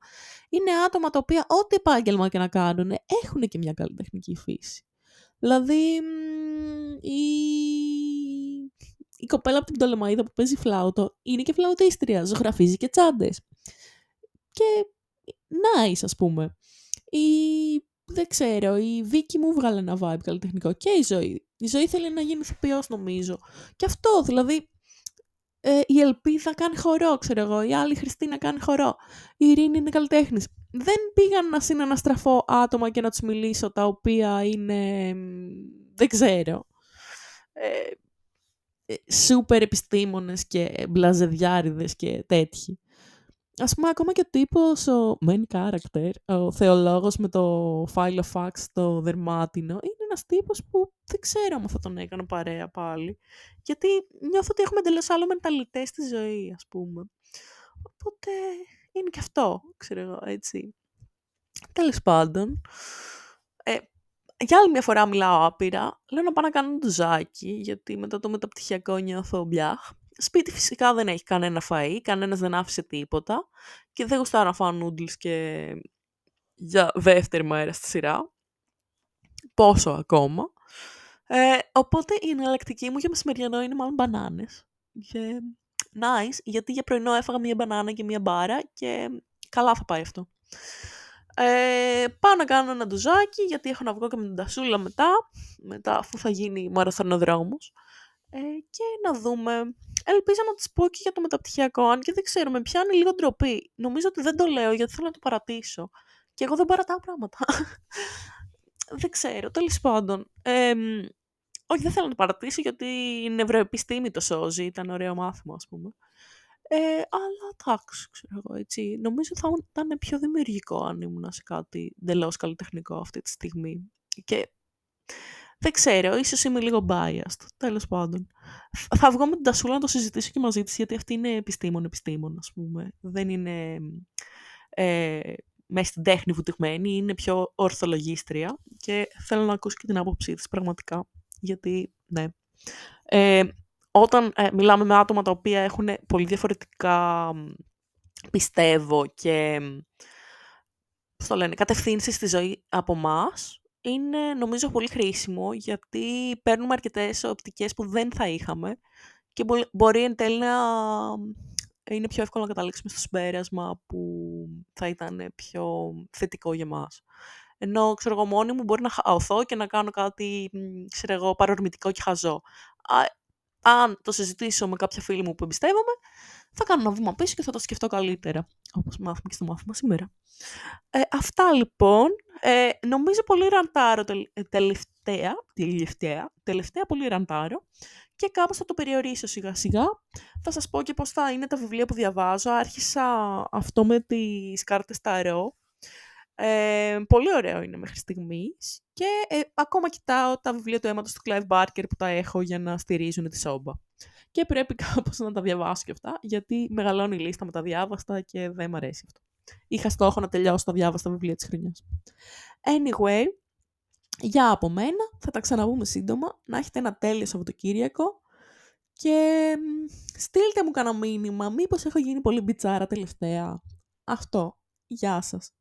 είναι άτομα τα οποία ό,τι επάγγελμα και να κάνουν, έχουν και μια καλλιτεχνική φύση. Δηλαδή, η... η κοπέλα από την Πτολεμαίδα που παίζει φλάουτο είναι και φλαουτίστρια, ζωγραφίζει και τσάντες. Και nice, ας πούμε. Η... Δεν ξέρω, η Βίκη μου βγάλε ένα vibe καλλιτεχνικό και η ζωή. Η ζωή θέλει να γίνει ηθοποιός νομίζω. Και αυτό, δηλαδή, ε, η Ελπίδα κάνει χορό, ξέρω εγώ, η άλλη Χριστίνα κάνει χορό, η Ειρήνη είναι καλλιτέχνης. Δεν πήγαν να συναναστραφώ άτομα και να τους μιλήσω τα οποία είναι, δεν ξέρω, ε, ε, σούπερ επιστήμονες και μπλαζεδιάριδες και τέτοιοι. Ας πούμε, ακόμα και ο τύπος, ο main character, ο θεολόγος με το file of facts, το δερμάτινο, είναι ένας τύπος που δεν ξέρω αν θα τον έκανα παρέα πάλι. Γιατί νιώθω ότι έχουμε εντελώς άλλο μενταλιτές στη ζωή, ας πούμε. Οπότε είναι και αυτό, ξέρω εγώ, έτσι. Τέλος πάντων, ε, για άλλη μια φορά μιλάω άπειρα. Λέω να πάω να κάνω ντουζάκι, γιατί μετά το μεταπτυχιακό νιώθω μπλιάχ. Σπίτι φυσικά δεν έχει κανένα φαΐ, κανένας δεν άφησε τίποτα και δεν γουστάω να φάω νούντλς και για δεύτερη μέρα στη σειρά. Πόσο ακόμα. Ε, οπότε η εναλλακτική μου για μεσημεριανό είναι μάλλον μπανάνες. Και... Nice, γιατί για πρωινό έφαγα μία μπανάνα και μία μπάρα και καλά θα πάει αυτό. Ε, πάω να κάνω ένα ντουζάκι γιατί έχω να βγω και με την τασούλα μετά, μετά αφού θα γίνει μαραθωνοδρόμος. Ε, και να δούμε. Ελπίζω να τη πω και για το μεταπτυχιακό, αν και δεν ξέρω, με πιάνει λίγο ντροπή. Νομίζω ότι δεν το λέω γιατί θέλω να το παρατήσω. Και εγώ δεν παρατάω πράγματα. *laughs* δεν ξέρω, τέλος πάντων. Ε, όχι, δεν θέλω να το παρατήσω γιατί η νευροεπιστήμη το σώζει, ήταν ωραίο μάθημα, ας πούμε. Ε, αλλά εντάξει, ξέρω εγώ έτσι. Νομίζω θα ήταν πιο δημιουργικό αν ήμουν σε κάτι εντελώς καλλιτεχνικό αυτή τη στιγμή. Και δεν ξέρω, ίσως είμαι λίγο biased, τέλος πάντων. Θα βγω με την Τασούλα να το συζητήσω και μαζί της, γιατί αυτή είναι επιστήμον, επιστήμον, ας πούμε. Δεν είναι ε, μέσα στην τέχνη βουτυγμένη, είναι πιο ορθολογίστρια και θέλω να ακούσω και την άποψή της πραγματικά, γιατί, ναι. Ε, όταν ε, μιλάμε με άτομα τα οποία έχουν πολύ διαφορετικά, πιστεύω, και πώς το λένε, κατευθύνσεις στη ζωή από μας, είναι νομίζω πολύ χρήσιμο γιατί παίρνουμε αρκετές οπτικές που δεν θα είχαμε και μπορεί εν τέλει να είναι πιο εύκολο να καταλήξουμε στο συμπέρασμα που θα ήταν πιο θετικό για μας. Ενώ, ξέρω εγώ, μόνη μου μπορεί να χαωθώ και να κάνω κάτι, ξέρω εγώ, παρορμητικό και χαζό. Αν το συζητήσω με κάποια φίλη μου που εμπιστεύομαι, θα κάνω ένα βήμα πίσω και θα το σκεφτώ καλύτερα, όπως μάθαμε και στο μάθημα σήμερα. Ε, αυτά λοιπόν. Ε, νομίζω πολύ ραντάρω ε, τελευταία, τελευταία, τελευταία πολύ ραντάρω και κάπως θα το περιορίσω σιγά σιγά. Θα σας πω και πώς θα είναι τα βιβλία που διαβάζω. Άρχισα αυτό με τις κάρτες Ταρό. Ε, πολύ ωραίο είναι μέχρι στιγμής. Και ε, ακόμα κοιτάω τα βιβλία του αίματος του Clive Barker που τα έχω για να στηρίζουν τη σόμπα και πρέπει *laughs* κάπως να τα διαβάσω και αυτά, γιατί μεγαλώνει η λίστα με τα διάβαστα και δεν μ' αρέσει αυτό. Είχα στόχο να τελειώσω τα διάβαστα βιβλία της χρονιάς. Anyway, για από μένα, θα τα ξαναβούμε σύντομα, να έχετε ένα τέλειο Σαββατοκύριακο και στείλτε μου κανένα μήνυμα, μήπως έχω γίνει πολύ μπιτσάρα τελευταία. Αυτό. Γεια σας.